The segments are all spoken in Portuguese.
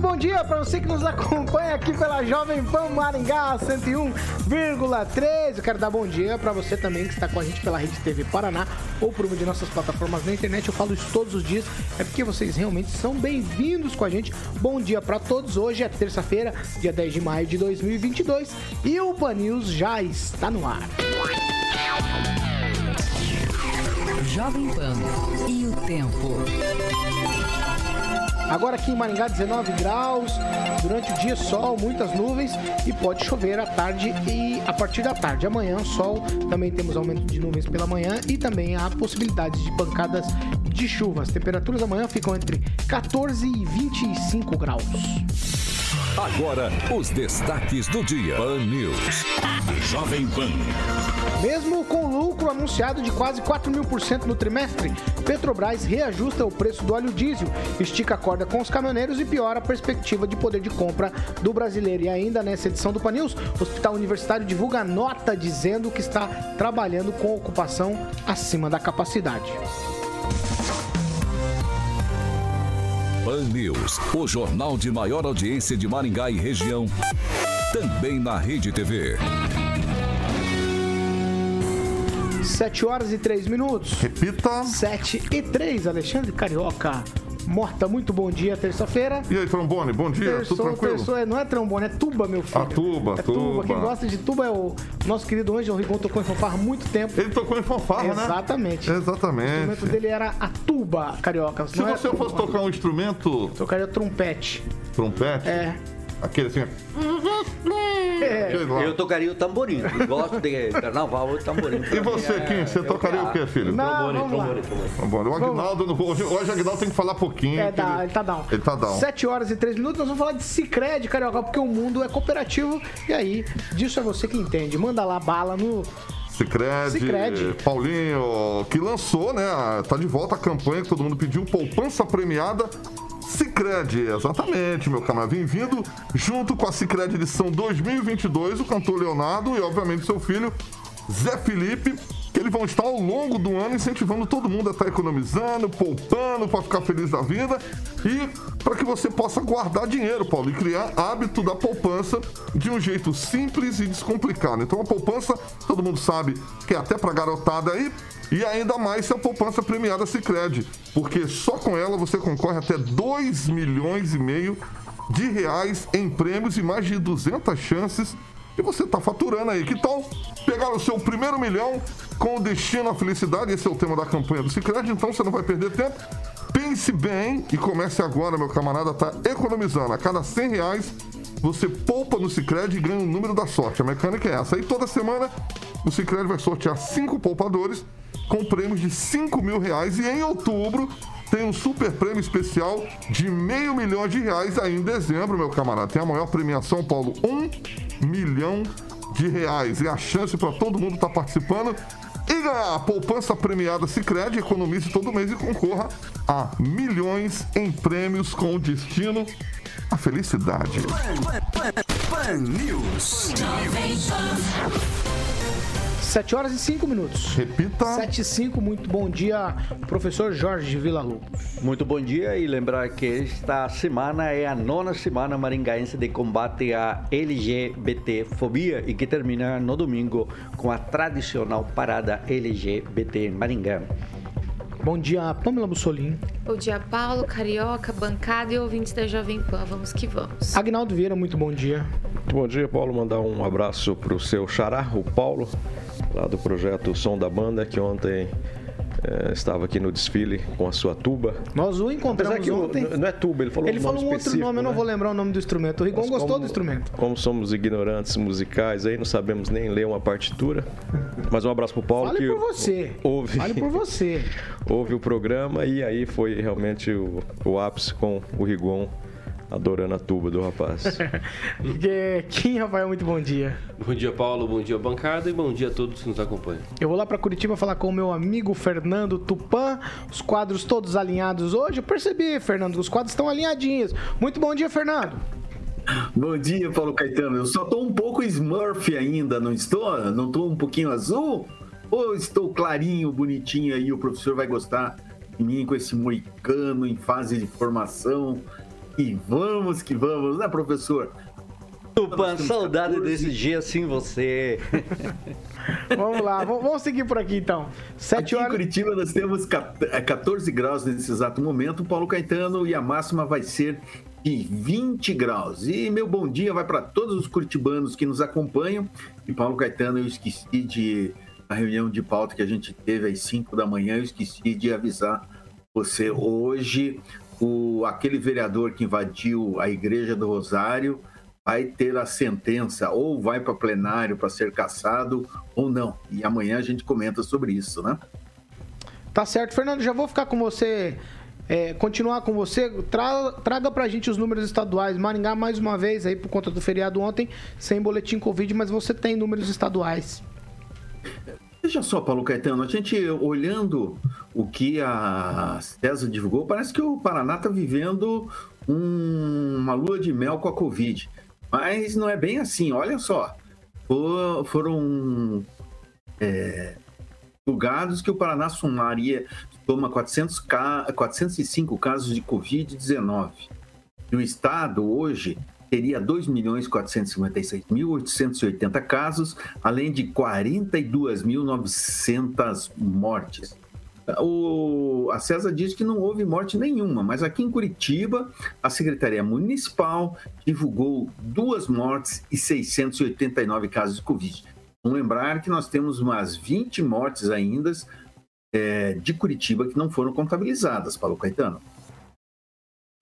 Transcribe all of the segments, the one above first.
Muito bom dia para você que nos acompanha aqui pela Jovem Pan Maringá 101,3. Eu quero dar bom dia para você também que está com a gente pela Rede TV Paraná ou por uma de nossas plataformas na internet. Eu falo isso todos os dias, é porque vocês realmente são bem-vindos com a gente. Bom dia para todos. Hoje é terça-feira, dia 10 de maio de 2022 e o Pan News já está no ar. Jovem Pan e o tempo. Agora aqui em Maringá, 19 graus. Durante o dia, sol, muitas nuvens e pode chover à tarde e a partir da tarde. Amanhã, sol. Também temos aumento de nuvens pela manhã e também há possibilidades de pancadas de chuva. As temperaturas amanhã ficam entre 14 e 25 graus. Agora, os destaques do dia. Pan News. Jovem Pan. Mesmo com lucro anunciado de quase 4 mil por cento no trimestre, Petrobras reajusta o preço do óleo diesel, estica a corda com os caminhoneiros e piora a perspectiva de poder de compra do brasileiro. E ainda nessa edição do Panils, o Hospital Universitário divulga nota dizendo que está trabalhando com ocupação acima da capacidade. Pan News, o jornal de maior audiência de Maringá e região. Também na Rede TV. 7 horas e 3 minutos. Repita. 7 e 3, Alexandre Carioca. Morta, muito bom dia, terça-feira. E aí, trombone, bom dia, Terçou, tudo tranquilo? terçou, é- não é trombone, é tuba, meu filho. A tuba, é tuba. tuba. Quem gosta de tuba é o nosso querido Ângelo Rigon, tocou em fanfarra há muito tempo. Ele tocou em fanfarra, né? Exatamente. O Exatamente. instrumento dele era a tuba, carioca. Se não é você tuba. fosse tocar um instrumento, Tocaria trompete. trompete, É. aquele assim, É. Eu tocaria o tamborim. Eu gosto de carnaval, o tamborim. E você, Kim, você tocaria o quê, filho? Não, Trombone, vamos trombone, trombone. Trombone. O Agnaldo, não- hoje, hoje o Agnaldo tem que falar pouquinho. É, dá, ele- ele tá down. Ele tá down. 7 horas e 3 minutos, nós vamos falar de Cicred, Carioca, porque o mundo é cooperativo. E aí, disso é você que entende. Manda lá bala no. Cicred, Sicredi. Paulinho, que lançou, né? Tá de volta a campanha que todo mundo pediu, poupança premiada. Cicred, exatamente, meu camarada. Bem-vindo junto com a Cicred edição 2022, o cantor Leonardo e, obviamente, seu filho Zé Felipe, que eles vão estar ao longo do ano incentivando todo mundo a estar economizando, poupando, para ficar feliz da vida e para que você possa guardar dinheiro, Paulo, e criar hábito da poupança de um jeito simples e descomplicado. Então, a poupança, todo mundo sabe que é até para garotada aí, e ainda mais se a poupança premiada Sicredi, porque só com ela você concorre até 2 milhões e meio de reais em prêmios e mais de 200 chances e você está faturando aí. Que tal pegar o seu primeiro milhão com o destino à felicidade? Esse é o tema da campanha do Sicredi, então você não vai perder tempo. Pense bem e comece agora, meu camarada, tá economizando. A cada 100 reais você poupa no Sicredi e ganha o número da sorte. A mecânica é essa. Aí toda semana o Sicredi vai sortear cinco poupadores com prêmios de 5 mil reais e em outubro tem um super prêmio especial de meio milhão de reais aí em dezembro, meu camarada. Tem a maior premiação, Paulo, um milhão de reais. E a chance para todo mundo estar participando e ganhar a poupança premiada Sicredi, economize todo mês e concorra a milhões em prêmios com destino à felicidade. Pan News. 7 horas e 5 minutos. Repita. 7 e 5, muito bom dia, professor Jorge Vila Lobos. Muito bom dia e lembrar que esta semana é a nona semana maringaense de combate à LGBTfobia e que termina no domingo com a tradicional parada LGBT em Maringá. Bom dia, Pamela Bussolini. Bom dia, Paulo, Carioca, bancada e ouvintes da Jovem Pan. Vamos que vamos. Agnaldo Vieira, muito bom dia. Muito bom dia, Paulo. Mandar um abraço para o seu xará, o Paulo, lá do projeto Som da Banda, que ontem eh, estava aqui no desfile com a sua tuba. Nós o encontramos Apesar que o- ontem. não é tuba, ele falou Ele um falou nome um outro nome, eu não né? vou lembrar o nome do instrumento. O Rigon gostou como- do instrumento. Como somos ignorantes musicais aí, não sabemos nem ler uma partitura. Mas um abraço pro Paulo Fale que por você. ouve, Fale por você. ouve o programa e aí foi realmente o, o ápice com o Rigon adorando a tuba do rapaz. Kim Rafael, muito bom dia. Bom dia, Paulo. Bom dia, bancada. E bom dia a todos que nos acompanham. Eu vou lá para Curitiba falar com o meu amigo Fernando Tupan. Os quadros todos alinhados hoje. Eu percebi, Fernando, os quadros estão alinhadinhos. Muito bom dia, Fernando. Bom dia, Paulo Caetano. Eu só tô um pouco Smurf ainda, não estou? Não tô um pouquinho azul? Ou estou clarinho, bonitinho aí? O professor vai gostar de mim com esse moicano em fase de formação. E vamos que vamos, né, professor? Tupan, saudade 14... desse dia assim você. vamos lá, vamos seguir por aqui então. Sete aqui horas... em Curitiba nós temos 14 é, graus nesse exato momento, Paulo Caetano, e a máxima vai ser de 20 graus. E meu bom dia vai para todos os curitibanos que nos acompanham. E Paulo Caetano, eu esqueci de a reunião de pauta que a gente teve às 5 da manhã, eu esqueci de avisar você hoje o aquele vereador que invadiu a igreja do Rosário vai ter a sentença ou vai para plenário para ser caçado ou não. E amanhã a gente comenta sobre isso, né? Tá certo, Fernando, já vou ficar com você é, continuar com você, tra, traga pra gente os números estaduais. Maringá, mais uma vez, aí por conta do feriado ontem, sem boletim Covid, mas você tem números estaduais. Veja só, Paulo Caetano, a gente olhando o que a César divulgou, parece que o Paraná está vivendo um, uma lua de mel com a Covid. Mas não é bem assim, olha só. For, foram é, julgados que o Paraná somaria, toma 400, 405 casos de Covid-19. E o Estado, hoje, teria 2.456.880 casos, além de 42.900 mortes. O, a César diz que não houve morte nenhuma, mas aqui em Curitiba, a Secretaria Municipal divulgou duas mortes e 689 casos de Covid. Vamos lembrar que nós temos umas 20 mortes ainda é, de Curitiba que não foram contabilizadas, Paulo Caetano.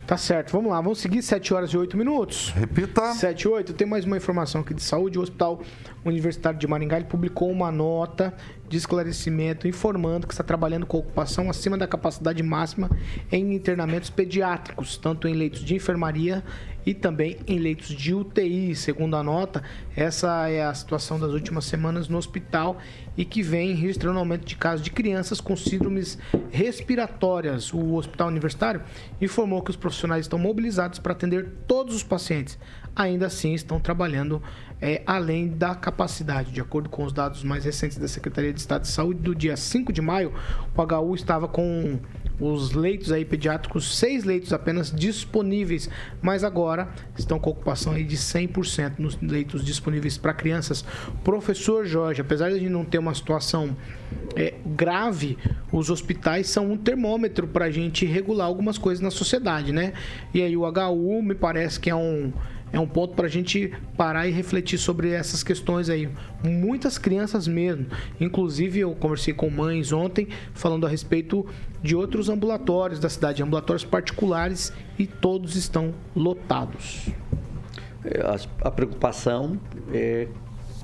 Tá certo, vamos lá, vamos seguir 7 horas e 8 minutos. Repita. 7 e 8, tem mais uma informação aqui de saúde. O Hospital Universitário de Maringá publicou uma nota de esclarecimento informando que está trabalhando com ocupação acima da capacidade máxima em internamentos pediátricos, tanto em leitos de enfermaria e também em leitos de UTI. Segundo a nota, essa é a situação das últimas semanas no hospital e que vem registrando aumento de casos de crianças com síndromes respiratórias. O Hospital Universitário informou que os profissionais estão mobilizados para atender todos os pacientes. Ainda assim, estão trabalhando é, além da capacidade. De acordo com os dados mais recentes da Secretaria de Estado de Saúde, do dia 5 de maio, o HU estava com os leitos aí pediátricos, seis leitos apenas disponíveis, mas agora estão com ocupação aí de 100% nos leitos disponíveis para crianças. Professor Jorge, apesar de não ter uma situação é, grave, os hospitais são um termômetro para a gente regular algumas coisas na sociedade, né? E aí o HU me parece que é um é um ponto para a gente parar e refletir sobre essas questões aí. Muitas crianças mesmo. Inclusive, eu conversei com mães ontem falando a respeito de outros ambulatórios da cidade, ambulatórios particulares, e todos estão lotados. É, a, preocupação é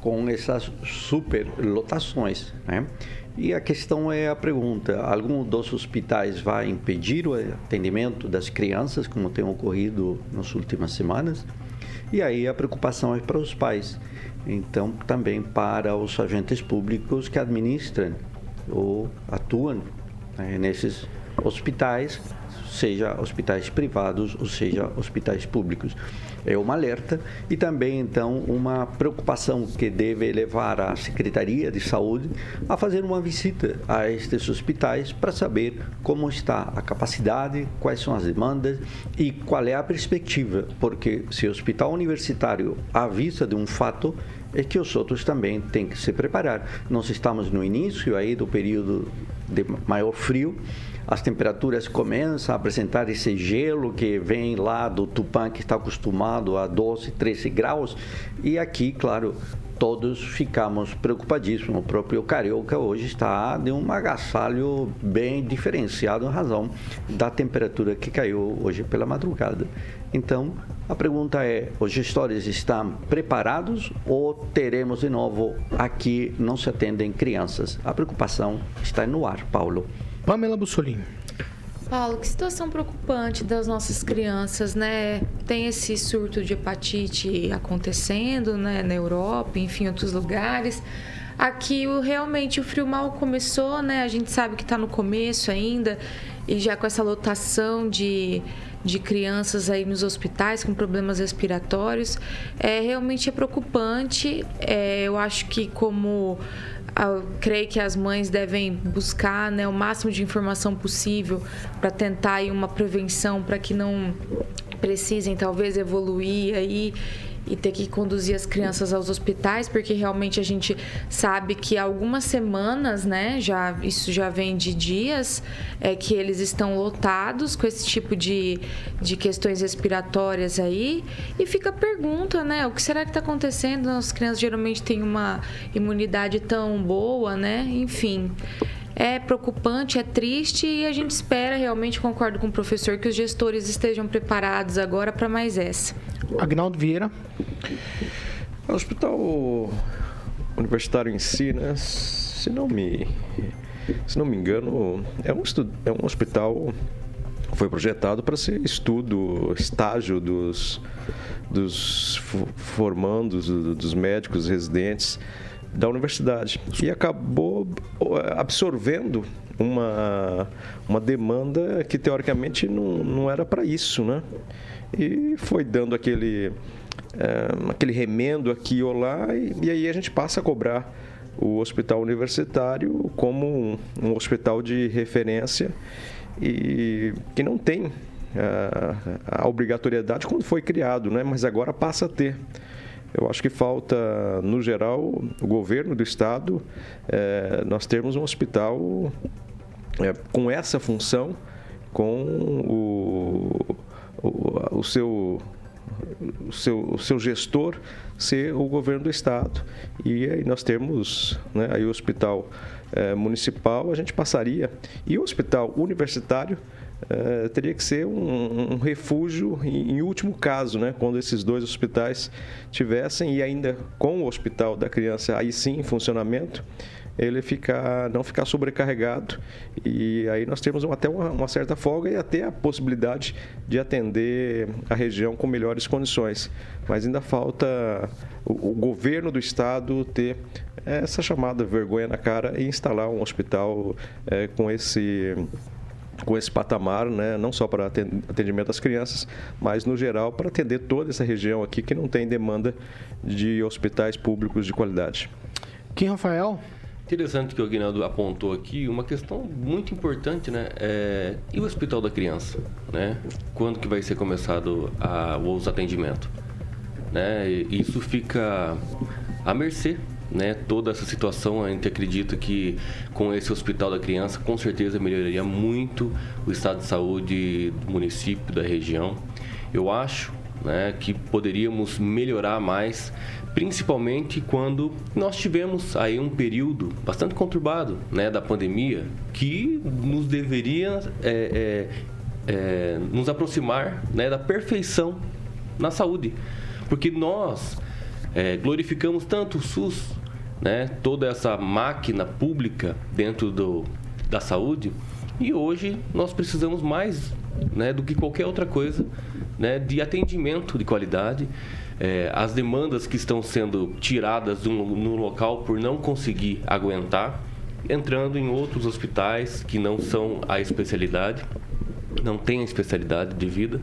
com essas superlotações, né? E a questão é a pergunta: algum dos hospitais vai impedir o atendimento das crianças, como tem ocorrido nas últimas semanas? E aí a preocupação é para os pais. Então, também para os agentes públicos que administram ou atuam né, nesses hospitais, seja hospitais privados ou seja hospitais públicos é um alerta e também então uma preocupação que deve levar a Secretaria de Saúde a fazer uma visita a estes hospitais para saber como está a capacidade, quais são as demandas e qual é a perspectiva, porque se o hospital universitário avisa de um fato, é que os outros também têm que se preparar. Nós estamos no início aí do período de maior frio as temperaturas começam a apresentar esse gelo que vem lá do Tupã, que está acostumado a 12, 13 graus. E aqui, claro, todos ficamos preocupadíssimos. O próprio Carioca hoje está de um agasalho bem diferenciado em razão da temperatura que caiu hoje pela madrugada. Então, a pergunta é: os gestores estão preparados ou teremos de novo aqui não se atendem crianças? A preocupação está no ar, Paulo. Pamela Bussolini. Paulo, que situação preocupante das nossas crianças, né? Tem esse surto de hepatite acontecendo, né, na Europa, enfim, outros lugares. Aqui realmente o frio mal começou, né? A gente sabe que está no começo ainda e já com essa lotação de, de crianças aí nos hospitais com problemas respiratórios, é realmente é preocupante. É, eu acho que como eu creio que as mães devem buscar né, o máximo de informação possível para tentar aí uma prevenção para que não precisem talvez evoluir aí e ter que conduzir as crianças aos hospitais, porque realmente a gente sabe que algumas semanas, né, já isso já vem de dias, é que eles estão lotados com esse tipo de, de questões respiratórias aí, e fica a pergunta, né, o que será que está acontecendo? As crianças geralmente têm uma imunidade tão boa, né? Enfim, é preocupante, é triste e a gente espera, realmente concordo com o professor, que os gestores estejam preparados agora para mais essa. Agnaldo Vieira. O hospital universitário em si, né, se não me, se não me engano, é um, estudo, é um hospital foi projetado para ser estudo, estágio dos, dos formandos, dos médicos residentes da universidade e acabou absorvendo uma, uma demanda que teoricamente não, não era para isso, né? E foi dando aquele, é, aquele remendo aqui ou lá e, e, aí a gente passa a cobrar o hospital universitário como um, um hospital de referência e que não tem a, a obrigatoriedade quando foi criado, né? Mas agora passa a ter. Eu acho que falta, no geral, o governo do estado, é, nós termos um hospital é, com essa função, com o, o, o, seu, o, seu, o seu gestor ser o governo do estado. E aí nós temos né, aí o hospital é, municipal, a gente passaria. E o hospital universitário Uh, teria que ser um, um refúgio em, em, último caso, né? Quando esses dois hospitais tivessem e ainda com o hospital da criança aí sim em funcionamento, ele ficar, não ficar sobrecarregado e aí nós temos até uma, uma, certa folga e até a possibilidade de atender a região com melhores condições. Mas ainda falta o, o governo do estado ter essa chamada vergonha na cara e instalar um hospital é, com esse com esse patamar, né, não só para atendimento às crianças, mas no geral para atender toda essa região aqui que não tem demanda de hospitais públicos de qualidade. Quem, Rafael? Interessante que o Aguinaldo apontou aqui uma questão muito importante, né? É, e o Hospital da Criança, né? Quando que vai ser começado a, os atendimentos? Né? E isso fica à mercê né, toda essa situação, a gente acredita que com esse Hospital da Criança, com certeza melhoraria muito o estado de saúde do município, da região. Eu acho né, que poderíamos melhorar mais, principalmente quando nós tivemos aí um período bastante conturbado né, da pandemia, que nos deveria é, é, é, nos aproximar né, da perfeição na saúde. Porque nós é, glorificamos tanto o SUS, né, toda essa máquina pública dentro do, da saúde, e hoje nós precisamos mais né, do que qualquer outra coisa né, de atendimento de qualidade. É, as demandas que estão sendo tiradas no, no local por não conseguir aguentar, entrando em outros hospitais que não são a especialidade, não tem a especialidade de vida.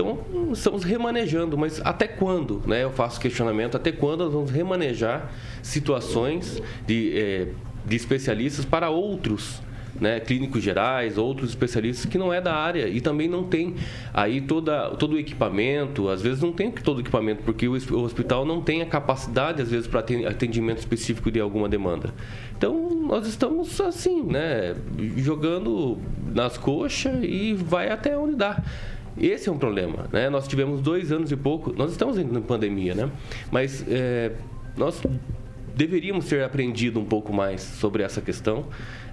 Então, estamos remanejando, mas até quando? Né? Eu faço questionamento, até quando nós vamos remanejar situações de, é, de especialistas para outros né, clínicos gerais, outros especialistas que não é da área e também não tem aí toda, todo o equipamento, às vezes não tem todo o equipamento, porque o, o hospital não tem a capacidade, às vezes, para atendimento específico de alguma demanda. Então, nós estamos assim, né, jogando nas coxas e vai até onde dá. Esse é um problema, né? Nós tivemos dois anos e pouco, nós estamos em pandemia, né? Mas é, nós deveríamos ter aprendido um pouco mais sobre essa questão,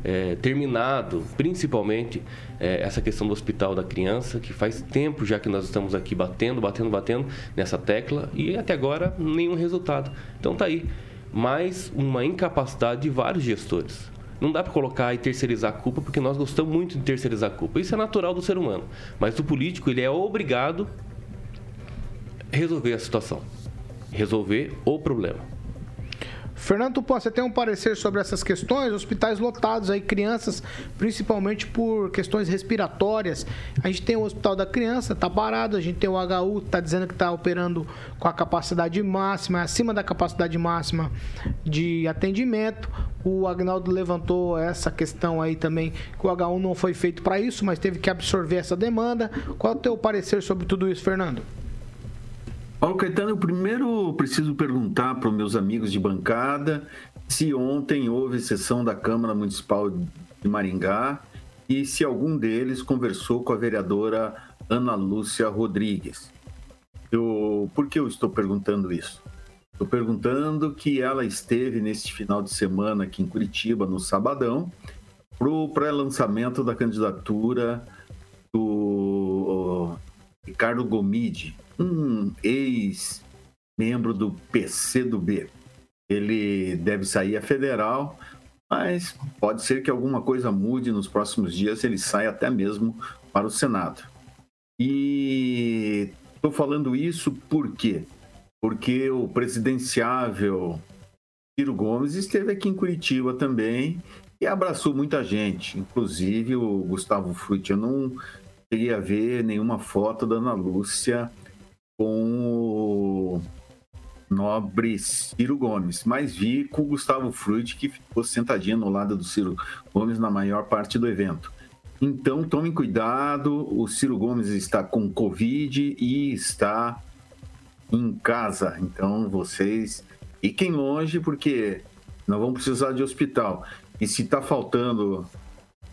é, terminado principalmente é, essa questão do hospital da criança, que faz tempo já que nós estamos aqui batendo, batendo, batendo nessa tecla e até agora nenhum resultado. Então tá aí, mais uma incapacidade de vários gestores Não dá para colocar e terceirizar a culpa, porque nós gostamos muito de terceirizar a culpa. Isso é natural do ser humano. Mas o político, ele é obrigado a resolver a situação, resolver o problema. Fernando Tupã, você tem um parecer sobre essas questões? Hospitais lotados aí, crianças, principalmente por questões respiratórias. A gente tem o Hospital da Criança, tá parado. A gente tem o HU, tá dizendo que tá operando com a capacidade máxima, acima da capacidade máxima de atendimento. O Agnaldo levantou essa questão aí também, que o HU não foi feito para isso, mas teve que absorver essa demanda. Qual é o teu parecer sobre tudo isso, Fernando? Paulo Caetano, eu primeiro preciso perguntar para os meus amigos de bancada se ontem houve sessão da Câmara Municipal de Maringá e se algum deles conversou com a vereadora Ana Lúcia Rodrigues. Eu, por que eu estou perguntando isso? Estou perguntando que ela esteve neste final de semana aqui em Curitiba, no Sabadão, para o pré-lançamento da candidatura do Ricardo Gomide, um ex-membro do PCdoB. Ele deve sair a federal, mas pode ser que alguma coisa mude nos próximos dias, ele saia até mesmo para o Senado. E estou falando isso por quê? Porque o presidenciável Ciro Gomes esteve aqui em Curitiba também e abraçou muita gente, inclusive o Gustavo Frutti. Eu não cheguei a ver nenhuma foto da Ana Lúcia com o nobre Ciro Gomes, mas vi com o Gustavo Fruit, que ficou sentadinho no lado do Ciro Gomes na maior parte do evento. Então, tomem cuidado, o Ciro Gomes está com Covid e está em casa. Então, vocês fiquem longe, porque não vão precisar de hospital. E se está faltando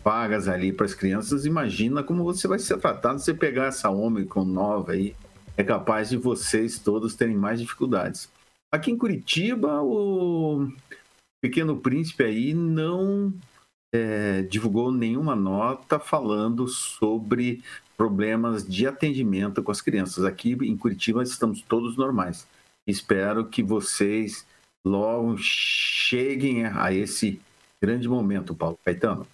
vagas ali para as crianças, imagina como você vai ser tratado se pegar essa Omicron nova aí é capaz de vocês todos terem mais dificuldades. Aqui em Curitiba, o Pequeno Príncipe aí não é, divulgou nenhuma nota falando sobre problemas de atendimento com as crianças. Aqui em Curitiba estamos todos normais. Espero que vocês logo cheguem a esse grande momento, Paulo Caetano.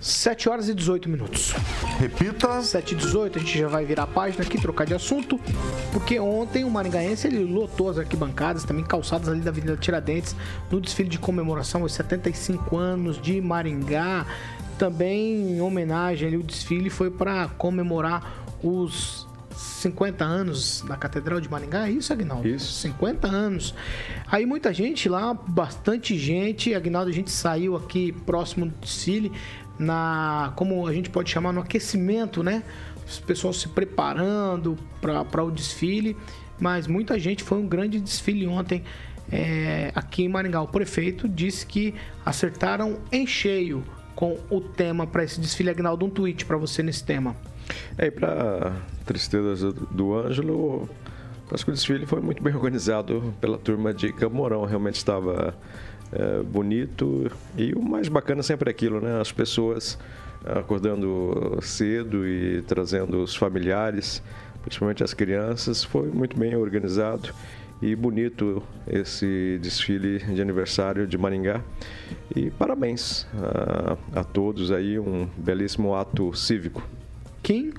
7 horas e 18 minutos. Repita. 7 e 18, a gente já vai virar a página aqui, trocar de assunto, porque ontem o Maringaense ele lotou as arquibancadas, também calçadas ali da Avenida Tiradentes, no desfile de comemoração aos 75 anos de Maringá. Também em homenagem ali, o desfile foi para comemorar os 50 anos da Catedral de Maringá, é isso, Agnaldo? Isso. 50 anos. Aí muita gente lá, bastante gente. Agnaldo, a gente saiu aqui próximo do desfile, na como a gente pode chamar no aquecimento, né? Os pessoal se preparando para o desfile, mas muita gente foi um grande desfile ontem é, aqui em Maringá. O prefeito disse que acertaram em cheio com o tema para esse desfile. Agnaldo, um tweet para você nesse tema. É, para tristeza do Ângelo, acho que o desfile foi muito bem organizado pela turma de Camorão. Realmente estava é, bonito. E o mais bacana sempre é aquilo, né? As pessoas acordando cedo e trazendo os familiares, principalmente as crianças. Foi muito bem organizado e bonito esse desfile de aniversário de Maringá. E parabéns a, a todos aí, um belíssimo ato cívico. Kim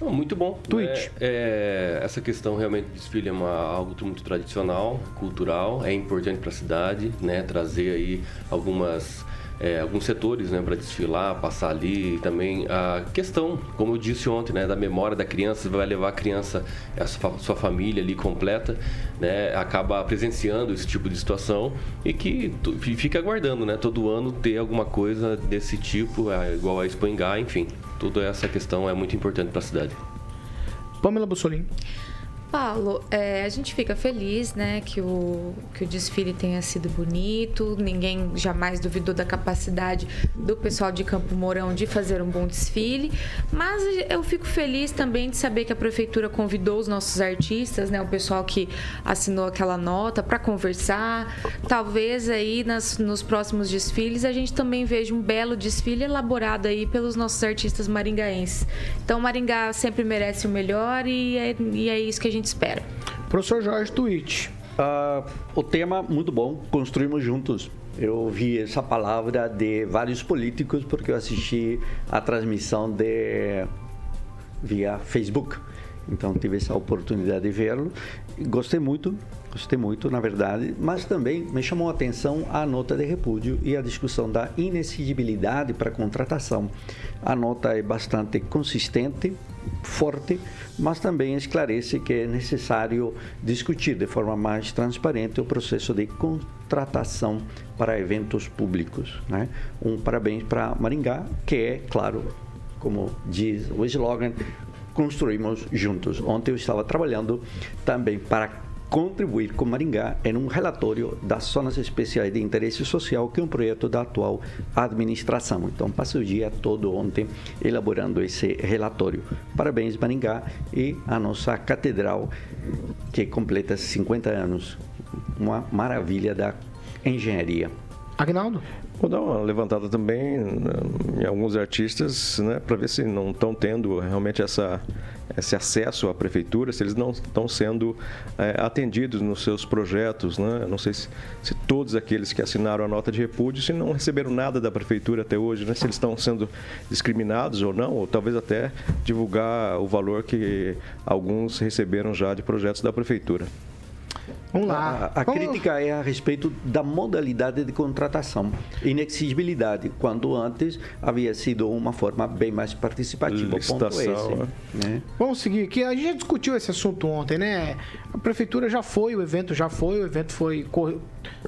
não, muito bom. Twitch. É, é, essa questão realmente do desfile é uma, algo muito tradicional, cultural, é importante para a cidade, né? Trazer aí algumas é, alguns setores né, para desfilar, passar ali. E também a questão, como eu disse ontem, né, da memória da criança, vai levar a criança, a sua, família ali completa, né, acaba presenciando esse tipo de situação e que fica aguardando, né, todo ano ter alguma coisa desse tipo, é, igual a Expo enfim. Toda essa questão é muito importante para a cidade. Pamela Bussolini. Paulo, é, a gente fica feliz, né, que o, que o desfile tenha sido bonito. Ninguém jamais duvidou da capacidade do pessoal de Campo Mourão de fazer um bom desfile. Mas eu fico feliz também de saber que a prefeitura convidou os nossos artistas, né, o pessoal que assinou aquela nota para conversar. Talvez aí nas, nos próximos desfiles a gente também veja um belo desfile elaborado aí pelos nossos artistas maringaenses. Então, Maringá sempre merece o melhor e é, e é isso que a gente gente espera. Professor Jorge Twitch. Uh, o tema muito bom, construímos juntos. Eu ouvi essa palavra de vários políticos porque eu assisti a transmissão de via Facebook. Então tive essa oportunidade de vê-lo. Gostei muito, gostei muito, na verdade, mas também me chamou a atenção a nota de repúdio e a discussão da inexigibilidade para contratação. A nota é bastante consistente, forte, mas também esclarece que é necessário discutir de forma mais transparente o processo de contratação para eventos públicos. Né? Um parabéns para Maringá, que é, claro, como diz o slogan, construímos juntos. Ontem eu estava trabalhando também para contribuir com Maringá em um relatório das zonas especiais de interesse social, que é um projeto da atual administração. Então, passei o dia todo ontem elaborando esse relatório. Parabéns, Maringá, e a nossa catedral, que completa 50 anos. Uma maravilha da engenharia. Agnaldo? Vou dar uma levantada também né, em alguns artistas, né, para ver se não estão tendo realmente essa, esse acesso à prefeitura, se eles não estão sendo é, atendidos nos seus projetos. Né? Não sei se, se, todos aqueles que assinaram a nota de repúdio, se não receberam nada da prefeitura até hoje, né? se eles estão sendo discriminados ou não, ou talvez até divulgar o valor que alguns receberam já de projetos da prefeitura. Vamos lá. A, a Vamos... crítica é a respeito da modalidade de contratação. Inexigibilidade, quando antes havia sido uma forma bem mais participativa. Licitação, ponto esse, né? Vamos seguir aqui. A gente já discutiu esse assunto ontem, né? A prefeitura já foi, o evento já foi, o evento foi correu,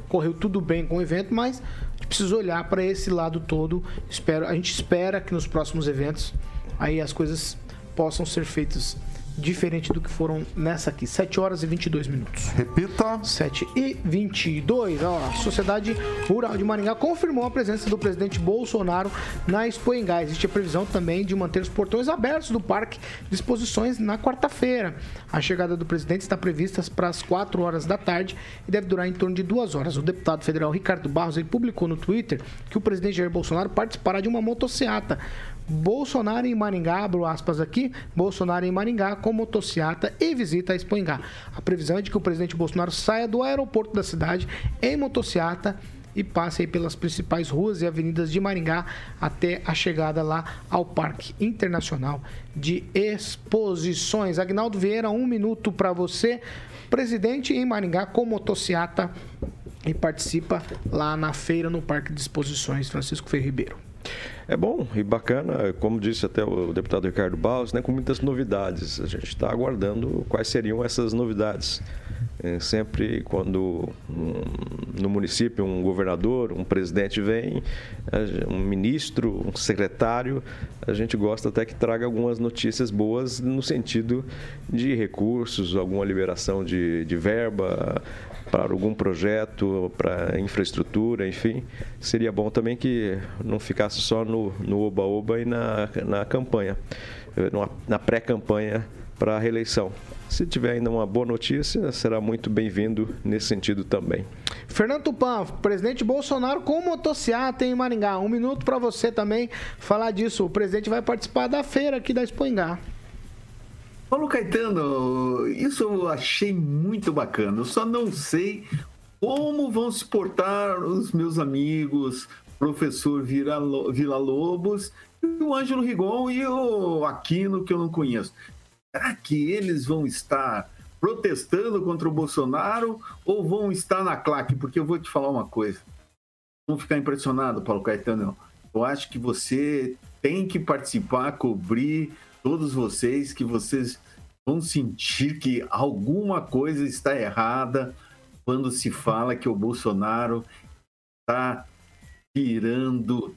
correu tudo bem com o evento, mas a gente precisa olhar para esse lado todo. Espero, a gente espera que nos próximos eventos aí as coisas possam ser feitas diferente do que foram nessa aqui. 7 horas e 22 minutos. Repita. 7 e 22. Ó, a Sociedade Rural de Maringá confirmou a presença do presidente Bolsonaro na Expo Engá. Existe a previsão também de manter os portões abertos do parque de exposições na quarta-feira. A chegada do presidente está prevista para as 4 horas da tarde e deve durar em torno de 2 horas. O deputado federal Ricardo Barros ele publicou no Twitter que o presidente Jair Bolsonaro participará de uma motocicleta Bolsonaro em Maringá, abro aspas aqui, Bolsonaro em Maringá com motociata e visita a Expoingá. A previsão é de que o presidente Bolsonaro saia do aeroporto da cidade em motociata e passe pelas principais ruas e avenidas de Maringá até a chegada lá ao Parque Internacional de Exposições. Agnaldo Vieira, um minuto para você. Presidente em Maringá com motociata e participa lá na feira no Parque de Exposições Francisco Ferreira Ribeiro. É bom e bacana, como disse até o deputado Ricardo Baus, né, com muitas novidades. A gente está aguardando quais seriam essas novidades. É, sempre quando um, no município um governador, um presidente vem, um ministro, um secretário, a gente gosta até que traga algumas notícias boas no sentido de recursos, alguma liberação de, de verba, para algum projeto, para infraestrutura, enfim, seria bom também que não ficasse só no oba-oba e na, na campanha, eh, na pré-campanha para a reeleição. Se tiver ainda uma boa notícia, será muito bem-vindo nesse sentido também. Fernando Tupan, presidente Bolsonaro com motociata em Maringá. Um minuto para você também falar disso. O presidente vai participar da feira aqui da Expoingá. Paulo Caetano, isso eu achei muito bacana. Eu só não sei como vão se portar os meus amigos, professor Vila Lobos, o Ângelo Rigon e o Aquino, que eu não conheço. Será que eles vão estar protestando contra o Bolsonaro ou vão estar na claque? Porque eu vou te falar uma coisa. Não ficar impressionado, Paulo Caetano. Eu acho que você tem que participar, cobrir todos vocês que vocês vão sentir que alguma coisa está errada quando se fala que o Bolsonaro está tirando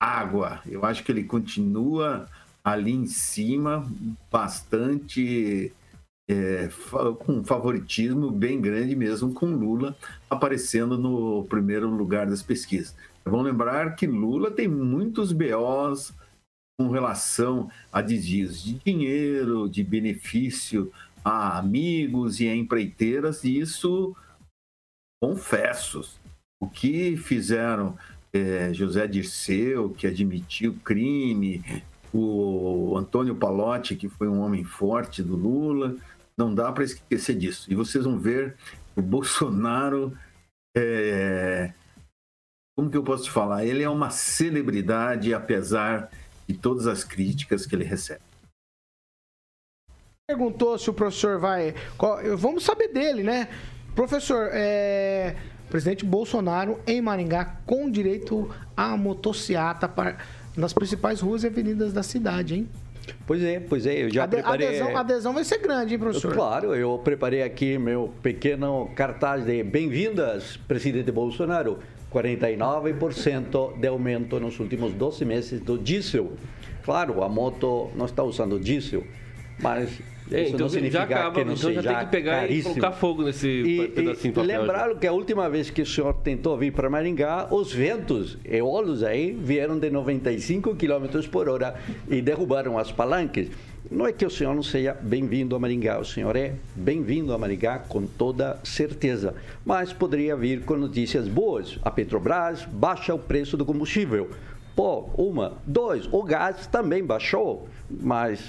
água. Eu acho que ele continua ali em cima, bastante é, com um favoritismo bem grande mesmo, com Lula aparecendo no primeiro lugar das pesquisas. Vamos lembrar que Lula tem muitos BOs com relação a desvios de dinheiro, de benefício a amigos e a empreiteiras, e isso, confessos, o que fizeram é, José Dirceu, que admitiu crime, o Antônio Palotti, que foi um homem forte do Lula, não dá para esquecer disso. E vocês vão ver o Bolsonaro é, como que eu posso falar? Ele é uma celebridade, apesar todas as críticas que ele recebe. Perguntou se o professor vai. qual- Vamos saber dele, né? Professor, é, presidente Bolsonaro em Maringá com direito à motociata para- nas principais ruas e avenidas da cidade, hein? Pois é, pois é, eu já Ade- preparei... adesão, adesão vai ser grande, hein, professor? Claro, eu preparei aqui meu pequeno cartaz de bem-vindas, presidente Bolsonaro. 49% de aumento nos últimos 12 meses do diesel. Claro, a moto não está usando diesel, mas É, isso então não já significa acaba, que não então já seja tem que pegar caríssimo. e colocar fogo nesse E, pedacinho de papel. lembraram que a última vez que o senhor tentou vir para Maringá, os ventos eólicos aí vieram de 95 km por hora e derrubaram as palanques. Não é que o senhor não seja bem-vindo a Maringá, o senhor é bem-vindo a Maringá com toda certeza, mas poderia vir com notícias boas. A Petrobras baixa o preço do combustível. Pô, uma, dois, o gás também baixou, mas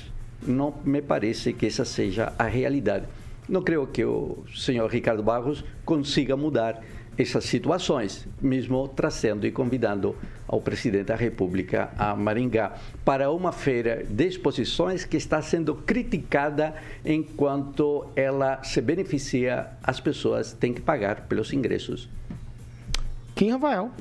não me parece que essa seja a realidade. Não creio que o senhor Ricardo Barros consiga mudar essas situações, mesmo trazendo e convidando ao presidente da República a Maringá para uma feira de exposições que está sendo criticada enquanto ela se beneficia, as pessoas têm que pagar pelos ingressos. Kim Rafael.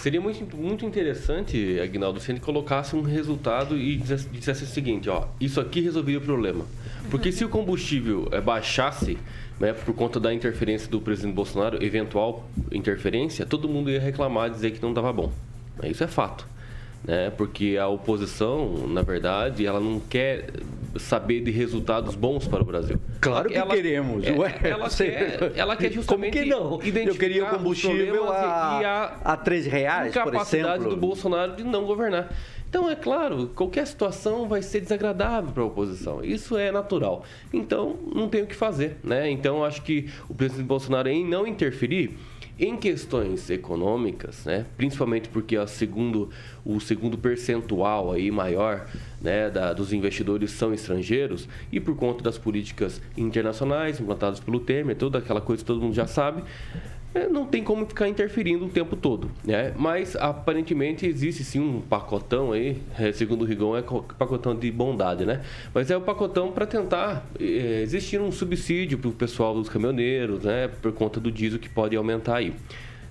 Seria muito, muito interessante, Agnaldo, se ele colocasse um resultado e dissesse, dissesse o seguinte, ó, isso aqui resolveria o problema. Porque se o combustível eh, baixasse, né, por conta da interferência do presidente Bolsonaro, eventual interferência, todo mundo ia reclamar, dizer que não estava bom. Isso é fato. Né? Porque a oposição, na verdade, ela não quer saber de resultados bons para o Brasil. Claro que Ela- queremos. é, ué. ela, Você- quer, ela quer Como justamente que não? Eu identificar queria o combustível a, e- a a 3 reais, por exemplo. do Bolsonaro de não governar. Então, é claro, qualquer situação vai ser desagradável para a oposição. Isso é natural. Então, não tem o que fazer, né? Então, acho que o presidente Bolsonaro, em não interferir em questões econômicas, né? Principalmente porque a segundo, o segundo percentual aí maior né, da- dos investidores são estrangeiros e por conta das políticas internacionais implantadas pelo Temer, toda aquela coisa que todo mundo já sabe, é, não tem como ficar interferindo o tempo todo, né? Mas aparentemente existe sim um pacotão aí, é, segundo o Rigon, é co- pacotão de bondade, né? Mas é o pacotão para tentar é, existir um subsídio para o pessoal dos caminhoneiros, né? Por conta do diesel que pode aumentar aí.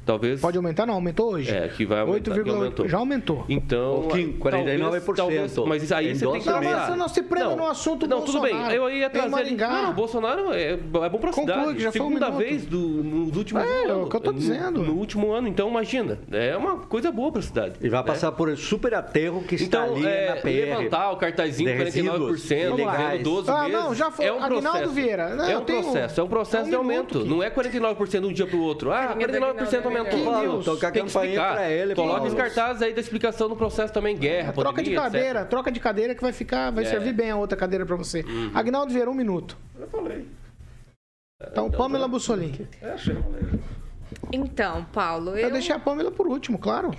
Talvez. Pode aumentar? Não, aumentou hoje. É, que vai aumentar. que 8,8. aumentou. Já aumentou. Então. Ô, Kim, 49%. talvez- mas aí você tem que Não, mas você não se prenda no assunto Não, tudo bem. Bolsonaro. Eu ia trazer. Não, não, Bolsonaro é, é bom pra Conclui, cidade. que já foi um Segunda minuto. vez do, nos últimos É, é o anos. que eu tô No- dizendo. No, último ano, então imagina. É uma coisa boa pra cidade. E vai né? passar por super aterro que está Então, ali é, na PR. levantar o cartazinho de 49%, resíduos devendo 12 Ah, meses. não, já foi. É um Aguinaldo processo. Vieira, não, é um processo, é um processo é um de aumento. Não é 49% de um dia pro outro. Ah, Carinha da 49% Aguinaldo aumentou. Vieira. Claro, Kim Toca a tem campainha pra ele, Coloca os cartazes aí da explicação do processo também, guerra, Troca de pandemia, etc. cadeira, troca de cadeira que vai ficar, vai É. servir bem a outra cadeira pra você. Agnaldo Vieira, um minuto. Eu falei. Então, Pamela Bussolini. É, achei, eu. Então, Paulo, eu, Eu deixei a Pamela por último, claro.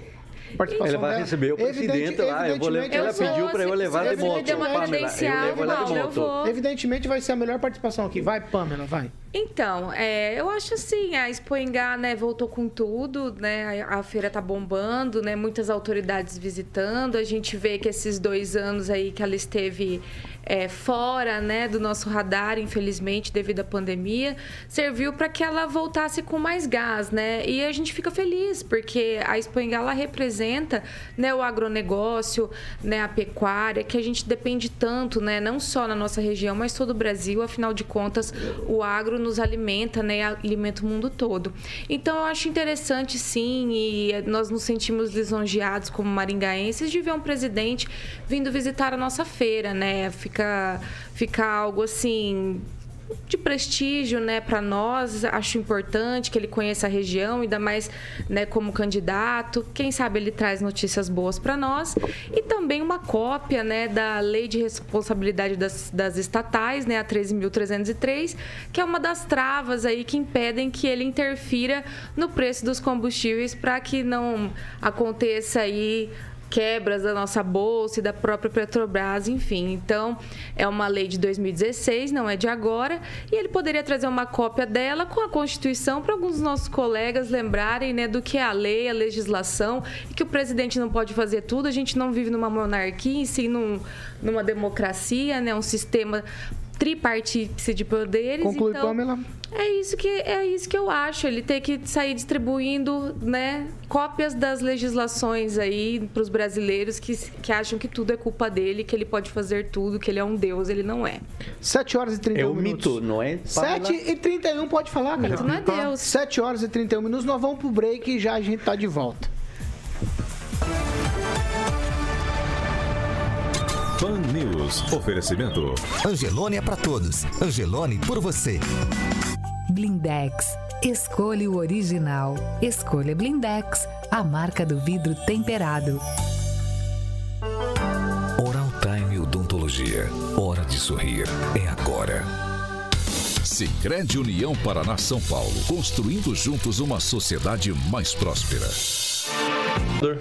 Participação Ele vai dela. receber o presidente lá. Eu vou levar, ela pediu para eu levar de moto. eu levo ela de Paulo, eu moto. vou. Evidentemente vai ser a melhor participação aqui. Vai, Pamela, vai. Então, é, eu acho assim, a Expo Engá, né, voltou com tudo, né, a, a feira tá bombando, né, muitas autoridades visitando, a gente vê que esses dois anos aí que ela esteve é, fora, né, do nosso radar, infelizmente, devido à pandemia, serviu para que ela voltasse com mais gás, né, e a gente fica feliz, porque a Expo Engá, ela representa, né, o agronegócio, né, a pecuária, que a gente depende tanto, né, não só na nossa região, mas todo o Brasil, afinal de contas, o agro nos alimenta, né, alimenta o mundo todo. Então, eu acho interessante, sim, e nós nos sentimos lisonjeados como maringaenses de ver um presidente vindo visitar a nossa feira, né, fica, fica algo assim de prestígio, né, para nós. Acho importante que ele conheça a região, ainda mais, né, como candidato. Quem sabe ele traz notícias boas para nós e também uma cópia, né, da Lei de Responsabilidade das, das Estatais, né, a 13.303, que é uma das travas aí que impedem que ele interfira no preço dos combustíveis para que não aconteça aí quebras da nossa bolsa e da própria Petrobras, enfim. Então, é uma lei de 2016, não é de agora, e ele poderia trazer uma cópia dela com a Constituição para alguns dos nossos colegas lembrarem né, do que é a lei, a legislação, e que o presidente não pode fazer tudo. A gente não vive numa monarquia, sim num, numa democracia, né, um sistema tripartície de poderes. Conclui, então, Pamela. É isso que é isso que eu acho. Ele tem que sair distribuindo, né, cópias das legislações aí para os brasileiros que, que acham que tudo é culpa dele, que ele pode fazer tudo, que ele é um deus, ele não é. 7 horas e 31 É o minutos. mito, não é? 7 e 31, pode falar, cara. Isso não é Deus. 7 horas e 31 minutos, nós vamos pro break e já a gente tá de volta. Pan News. Oferecimento. Angelone é pra todos. Angelone por você. Blindex. Escolha o original. Escolha Blindex, a marca do vidro temperado. Oral Time Odontologia. Hora de sorrir. É agora. Sicredi União Paraná São Paulo. Construindo juntos uma sociedade mais próspera.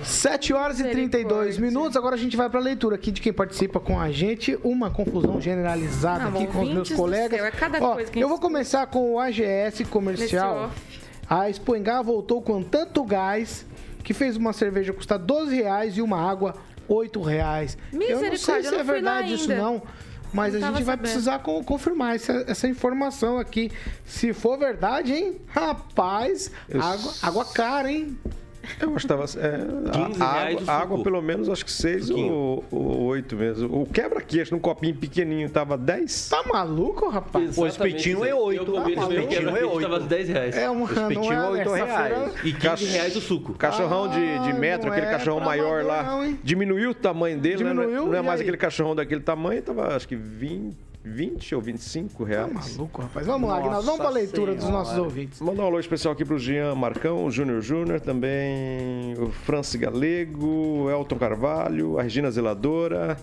7 horas e 32 minutos. Agora a gente vai pra leitura aqui de quem participa com a gente. Uma confusão generalizada Não, aqui com os meus colegas. céu, é cada Ó, coisa que a eu vou começar com o AGS comercial. A Espoengá voltou com tanto gás que fez uma cerveja custar 12 reais e uma água 8 reais. Eu não sei se é verdade isso não. Mas Não a gente vai sabendo. precisar co- confirmar essa, essa informação aqui. Se for verdade, hein? Rapaz, Eu- água, água cara, hein? Eu acho que tava. É, 15 a, reais água, o a água, pelo menos, acho que 6 ou, ou 8 mesmo. O quebra-queixo num copinho pequenininho tava 10. Tá maluco, rapaz? O espetinho é oito. Eu comi Ah, esse maluco, espetinho é é oito. tava 10 reais. É um O espetinho é não é 8 essa reais. E 15 Cach- reais o suco. Cachorrão de, de Ah, metro, não aquele é cachorrão maior lá. não, hein? diminuiu o tamanho dele, né? Diminuiu, não é e mais aí? aquele cachorrão daquele tamanho, tava acho que 20, 20 ou 25 Tá reais. maluco, rapaz. Vamos lá, Aguinaldo. Vamos pra Nossa leitura dos Senhora. nossos ouvintes. Mandar um alô especial aqui pro Jean Marcão, o Júnior Júnior, também o Francis Galego, Elton Carvalho, a Regina Zeladora.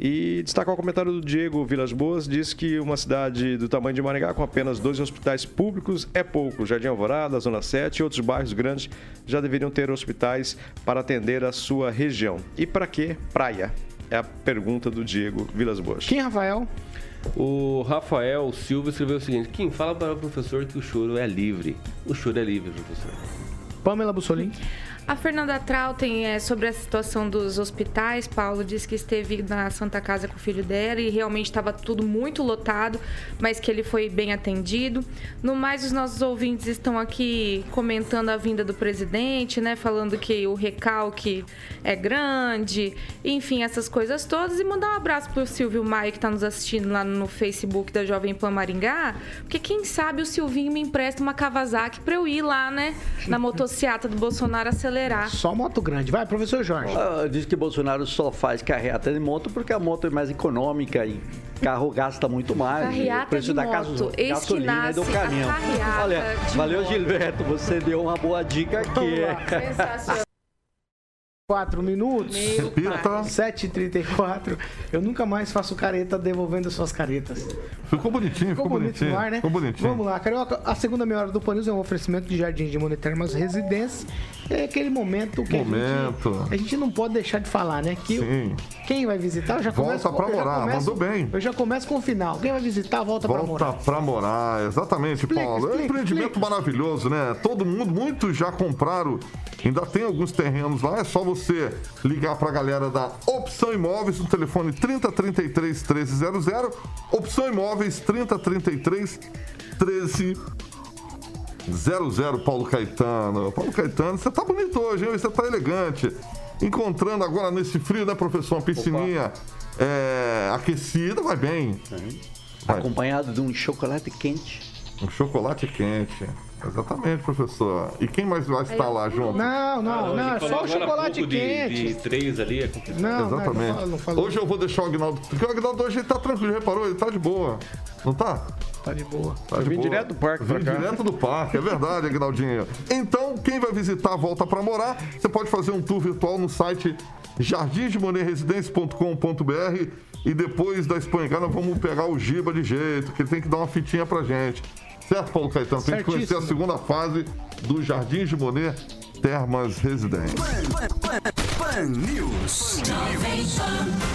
E destacar o comentário do Diego Vilas Boas, diz que uma cidade do tamanho de Maringá com apenas dois hospitais públicos é pouco. Jardim Alvorada, Zona 7 e outros bairros grandes já deveriam ter hospitais para atender a sua região. E para que praia? É a pergunta do Diego Vilas Boas. Quem, Rafael? O Rafael Silva escreveu o seguinte: Kim, fala para o professor que o choro é livre. O choro é livre, professor. Pamela Bussolini. A Fernanda Trautem, é, sobre a situação dos hospitais, Paulo disse que esteve na Santa Casa com o filho dela e realmente estava tudo muito lotado, mas que ele foi bem atendido. No mais, os nossos ouvintes estão aqui comentando a vinda do presidente, né? Falando que o recalque é grande, enfim, essas coisas todas. E mandar um abraço pro Silvio Maia, que está nos assistindo lá no Facebook da Jovem Pan Maringá, porque quem sabe o Silvinho me empresta uma Kawasaki para eu ir lá, né? Na motociata do Bolsonaro acelerar. Só moto grande. Vai, professor Jorge. Ah, diz que Bolsonaro só faz carreata de moto porque a moto é mais econômica e carro gasta muito mais. Carreata o preço de da moto, gaso- eis que gasolina e do caminhão. Olha, de valeu, moto. Gilberto. Você deu uma boa dica aqui. Sensacional. 4 minutos. Repita. pai. 7h34. Eu nunca mais faço careta devolvendo suas caretas. Ficou bonitinho, ficou, Ficou bonito bonitinho. no ar, né? Ficou bonitinho. Vamos lá, Carioca. A segunda meia hora do Panils é um oferecimento de Jardim de Monetermas Residência. É aquele momento que Momento. A, gente, a gente não pode deixar de falar, né? Que Sim. quem vai visitar, eu já Volta começo... pra eu já morar, começo- mandou bem. Eu já começo com o final. Quem vai visitar, volta, pra Volta morar. pra morar, exatamente, Explica, Paulo. é um explica, empreendimento explica. maravilhoso, né? Todo mundo, muitos já compraram. Ainda tem alguns terrenos lá, é só você ligar pra galera da Opção Imóveis no telefone 3033 1300. Opção Imóveis 3033 1300, Paulo Caetano. Paulo Caetano, você tá bonito hoje, hein? Você tá elegante. Encontrando agora nesse frio, né, professor? Uma piscininha é, aquecida, vai bem. Vai. Acompanhado de um chocolate quente. Um chocolate quente. Exatamente, professor. E quem mais vai estar lá junto? Não, não, não. É só o chocolate pouco de- quente. De, três ali é complicado. Não, não, não, Exatamente. não falou. Hoje eu vou deixar o Agnaldo. Porque o Agnaldo hoje ele tá tranquilo, reparou? Ele tá de boa. Não tá? Tá de boa. Tá Eu de vim boa. direto do parque pra Vim cá. direto do parque, é verdade, Agnaldinho. Então, quem vai visitar Volta pra Morar, você pode fazer um tour virtual no site jardimdemonerresidência.com.br e depois da Espanhangana vamos pegar o Giba de jeito, que ele tem que dar uma fitinha pra gente. Certo, Paulo Caetano? Pra gente conhecer a segunda fase do Jardim de Monet Termas Residência. Pan News.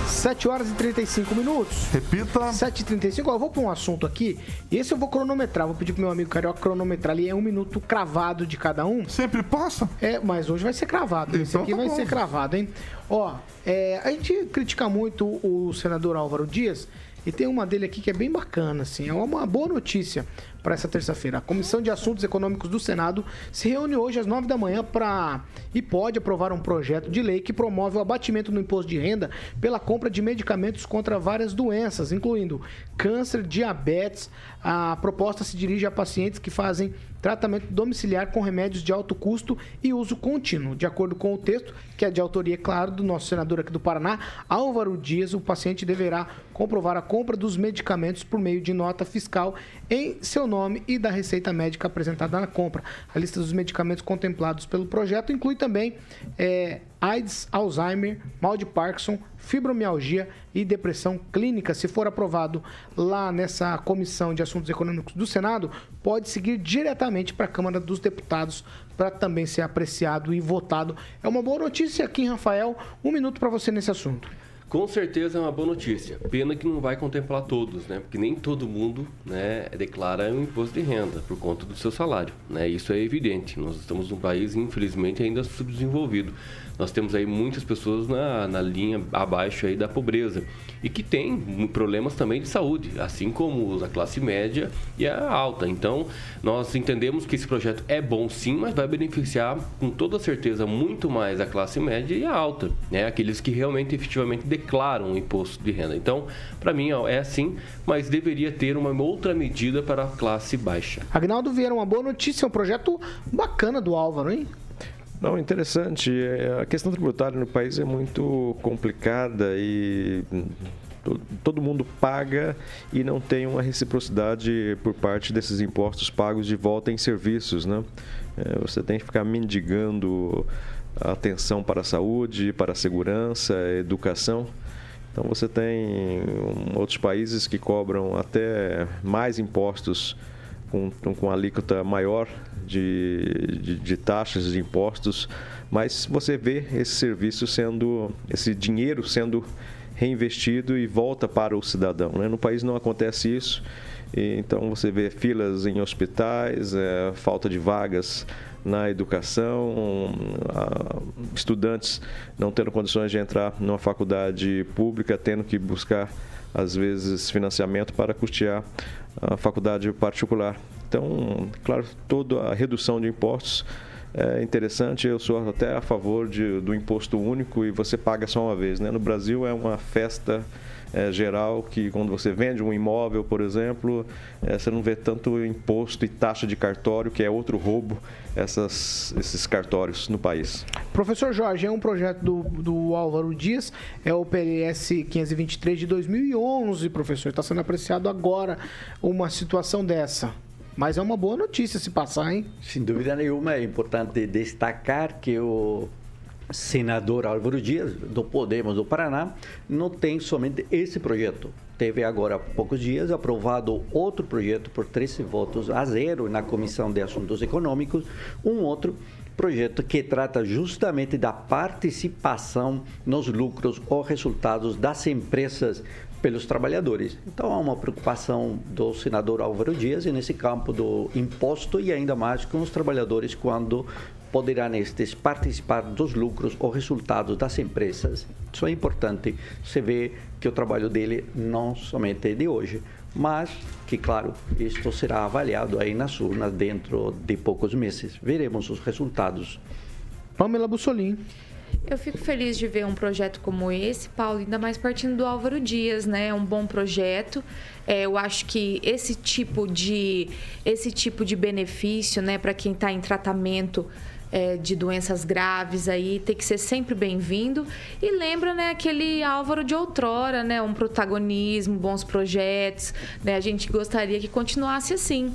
7 horas e 35 minutos. Repita. 7 e 35 Ó, eu vou pôr um assunto aqui. E esse eu vou cronometrar. Vou pedir pro meu amigo Carioca cronometrar ali. É um minuto cravado de cada um. Sempre passa? É, mas hoje vai ser cravado. Esse Então aqui tá vai bom. ser cravado, hein? Ó, é, a gente critica muito o senador Álvaro Dias. E tem uma dele aqui que é bem bacana, assim. É uma boa notícia para essa terça-feira. A Comissão de Assuntos Econômicos do Senado se reúne hoje às 9 da manhã para e pode aprovar um projeto de lei que promove o abatimento no imposto de renda pela compra de medicamentos contra várias doenças, incluindo câncer, diabetes. A proposta se dirige a pacientes que fazem tratamento domiciliar com remédios de alto custo e uso contínuo. De acordo com o texto, que é de autoria, claro, do nosso senador aqui do Paraná, Álvaro Dias, o paciente deverá comprovar a compra dos medicamentos por meio de nota fiscal em seu nome e da receita médica apresentada na compra. A lista dos medicamentos contemplados pelo projeto inclui também é, AIDS, Alzheimer, mal de Parkinson, fibromialgia e depressão clínica. Se for aprovado lá nessa Comissão de Assuntos Econômicos do Senado, pode seguir diretamente para a Câmara dos Deputados para também ser apreciado e votado. É uma boa notícia aqui Rafael. Um minuto para você nesse assunto. Com certeza é uma boa notícia. Pena que não vai contemplar todos, né? Porque nem todo mundo né, declara um imposto de renda por conta do seu salário. Né? Isso é evidente. Nós estamos num país, infelizmente, ainda subdesenvolvido. Nós temos aí muitas pessoas na, na linha abaixo aí da pobreza e que tem problemas também de saúde, assim como a classe média e a alta. Então, nós entendemos que esse projeto é bom sim, mas vai beneficiar com toda certeza muito mais a classe média e a alta, né? Aqueles que realmente efetivamente declaram o imposto de renda. Então, para mim é assim, mas deveria ter uma outra medida para a classe baixa. Agnaldo Vieira, uma boa notícia, um projeto bacana do Álvaro, hein? Não, interessante. É, A questão tributária no país é muito complicada e to- todo mundo paga e não tem uma reciprocidade por parte desses impostos pagos de volta em serviços, né? É, Você tem que ficar mendigando atenção para a saúde, para a segurança, educação. Então você tem outros países que cobram até mais impostos com, com alíquota maior de, de, de taxas de impostos, mas você vê esse serviço sendo, esse dinheiro sendo reinvestido e volta para o cidadão. Né? No país não acontece isso, então você vê filas em hospitais, eh, falta de vagas na educação, estudantes não tendo condições de entrar numa faculdade pública, tendo que buscar, às vezes, financiamento para custear a faculdade particular. Então, claro, toda a redução de impostos é interessante. Eu sou até a favor de, do imposto único e você paga só uma vez. Né? No Brasil é uma festa é, geral que quando você vende um imóvel, por exemplo, é, você não vê tanto imposto e taxa de cartório, que é outro roubo, essas, esses cartórios no país. Professor Jorge, é um projeto do, do Álvaro Dias, é o PLS 523 de 2011, professor. Está sendo apreciado agora uma situação dessa. Mas é uma boa notícia se passar, hein? Sem dúvida nenhuma, é importante destacar que o senador Álvaro Dias, do Podemos do Paraná, não tem somente esse projeto. Teve agora há poucos dias aprovado outro projeto por 13 votos a zero na Comissão de Assuntos Econômicos, um outro projeto que trata justamente da participação nos lucros ou resultados das empresas pelos trabalhadores. Então há uma preocupação do senador Álvaro Dias e nesse campo do imposto e ainda mais com os trabalhadores quando poderão estes participar dos lucros ou resultados das empresas. Isso é importante. Você vê que o trabalho dele não somente é de hoje, mas que, claro, isto será avaliado aí nas urnas dentro de poucos meses. Veremos os resultados. Pamela Bussolini. Eu fico feliz de ver um projeto como esse, Paulo, ainda mais partindo do Álvaro Dias, né? É um bom projeto. É, eu acho que esse tipo de esse tipo de benefício, né, para quem está em tratamento é, de doenças graves aí tem que ser sempre bem-vindo. E lembra né aquele Álvaro de outrora né um protagonismo bons projetos né a gente gostaria que continuasse assim.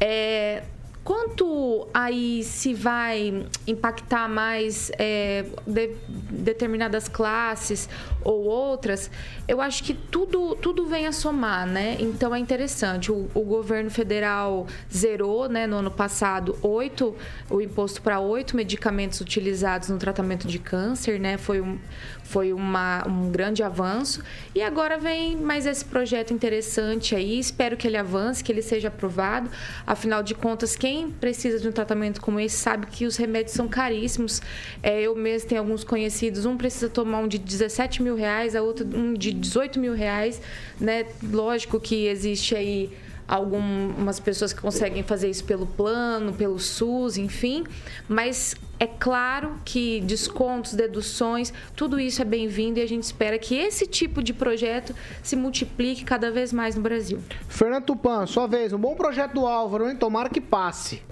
É, Quanto aí se vai impactar mais é, de, determinadas classes ou outras, eu acho que tudo, tudo vem a somar, né? Então é interessante. O, o governo federal zerou, né, no ano passado, oito, o imposto para oito medicamentos utilizados no tratamento de câncer, né? Foi um, foi uma, um grande avanço. E agora vem mais esse projeto interessante aí. Espero que ele avance, que ele seja aprovado. Afinal de contas, quem precisa de um tratamento como esse sabe que os remédios são caríssimos. É, eu mesmo tenho alguns conhecidos, um precisa tomar um de 17 mil reais, a outra um de 18 mil reais. Né? Lógico que existe aí algumas pessoas que conseguem fazer isso pelo plano, pelo SUS, enfim, mas é claro que descontos, deduções, tudo isso é bem-vindo e a gente espera que esse tipo de projeto se multiplique cada vez mais no Brasil. Fernando Tupan, sua vez, um bom projeto do Álvaro, hein? Tomara que passe.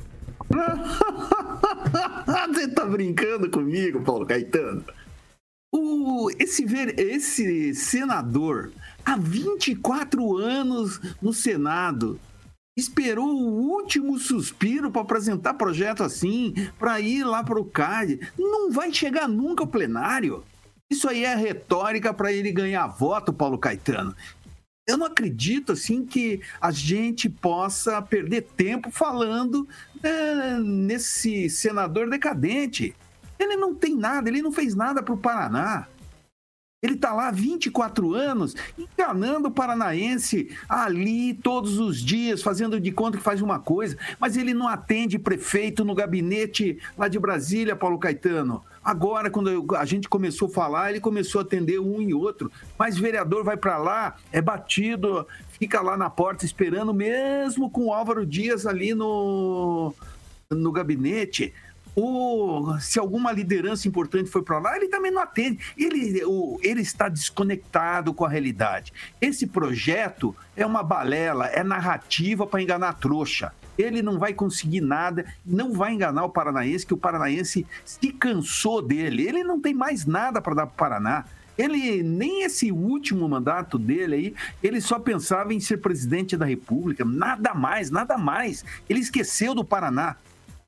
Você tá brincando comigo, Paulo Caetano? O, esse, esse senador há 24 anos no Senado. Esperou o último suspiro para apresentar projeto assim, para ir lá para o CAD. Não vai chegar nunca ao plenário. Isso aí é retórica para ele ganhar voto, Paulo Caetano. Eu não acredito assim que a gente possa perder tempo falando é, nesse senador decadente. Ele não tem nada, ele não fez nada para o Paraná. Ele está lá há 24 anos, enganando o paranaense ali todos os dias, fazendo de conta que faz uma coisa, mas ele não atende prefeito no gabinete lá de Brasília, Paulo Caetano. Agora, quando a gente começou a falar, ele começou a atender um e outro. Mas vereador vai para lá, é batido, fica lá na porta esperando, mesmo com o Álvaro Dias ali no, no gabinete o, se alguma liderança importante foi para lá, ele também não atende. Ele, o, ele está desconectado com a realidade. Esse projeto é uma balela, é narrativa para enganar a trouxa. Ele não vai conseguir nada, não vai enganar o paranaense, que o paranaense se cansou dele. Ele não tem mais nada para dar para o Paraná. Ele, nem esse último mandato dele aí, ele só pensava em ser presidente da República, nada mais, nada mais. Ele esqueceu do Paraná.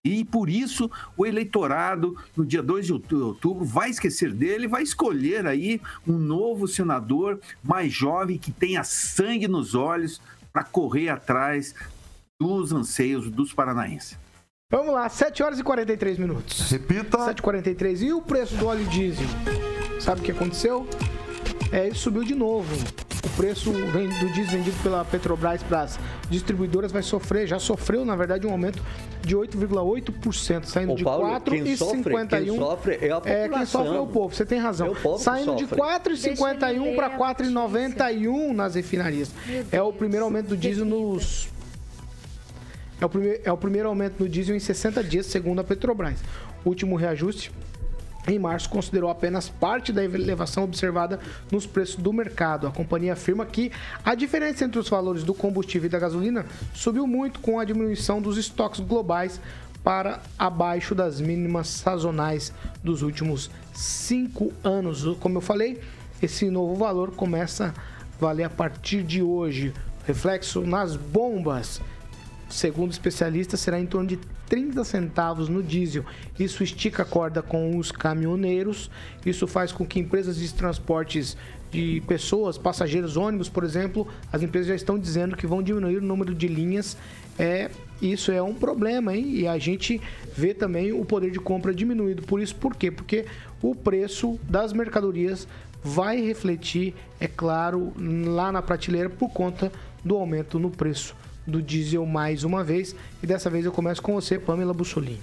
E por isso o eleitorado, no dia 2 de outubro, vai esquecer dele, vai escolher aí um novo senador mais jovem que tenha sangue nos olhos para correr atrás dos anseios dos paranaenses. Vamos lá, 7 horas e 43 minutos. Repita. 7h43. E o preço do óleo diesel? Sabe o que aconteceu? É, ele subiu de novo o preço do diesel vendido pela Petrobras para as distribuidoras vai sofrer, já sofreu, na verdade, um aumento de 8,8%, saindo Ô, de 4,51. Quem sofre é a população. É, quem sofre é o povo, você tem razão. É saindo de 4,51 para 4,91 nas refinarias. É o primeiro aumento do diesel nos é o, primeiro, é o primeiro aumento do diesel em 60 dias, segundo a Petrobras. O último reajuste em março, considerou apenas parte da elevação observada nos preços do mercado. A companhia afirma que a diferença entre os valores do combustível e da gasolina subiu muito com a diminuição dos estoques globais para abaixo das mínimas sazonais dos últimos cinco anos. Como eu falei, esse novo valor começa a valer a partir de hoje. Reflexo nas bombas. Segundo especialistas, será em torno de 30 centavos no diesel. Isso estica a corda com os caminhoneiros. Isso faz com que empresas de transportes de pessoas, passageiros, ônibus, por exemplo, as empresas já estão dizendo que vão diminuir o número de linhas. É, isso é um problema, hein? E a gente vê também o poder de compra diminuído. Por isso, por quê? Porque o preço das mercadorias vai refletir, é claro, lá na prateleira por conta do aumento no preço do diesel mais uma vez. E dessa vez eu começo com você, Pamela Bussolini.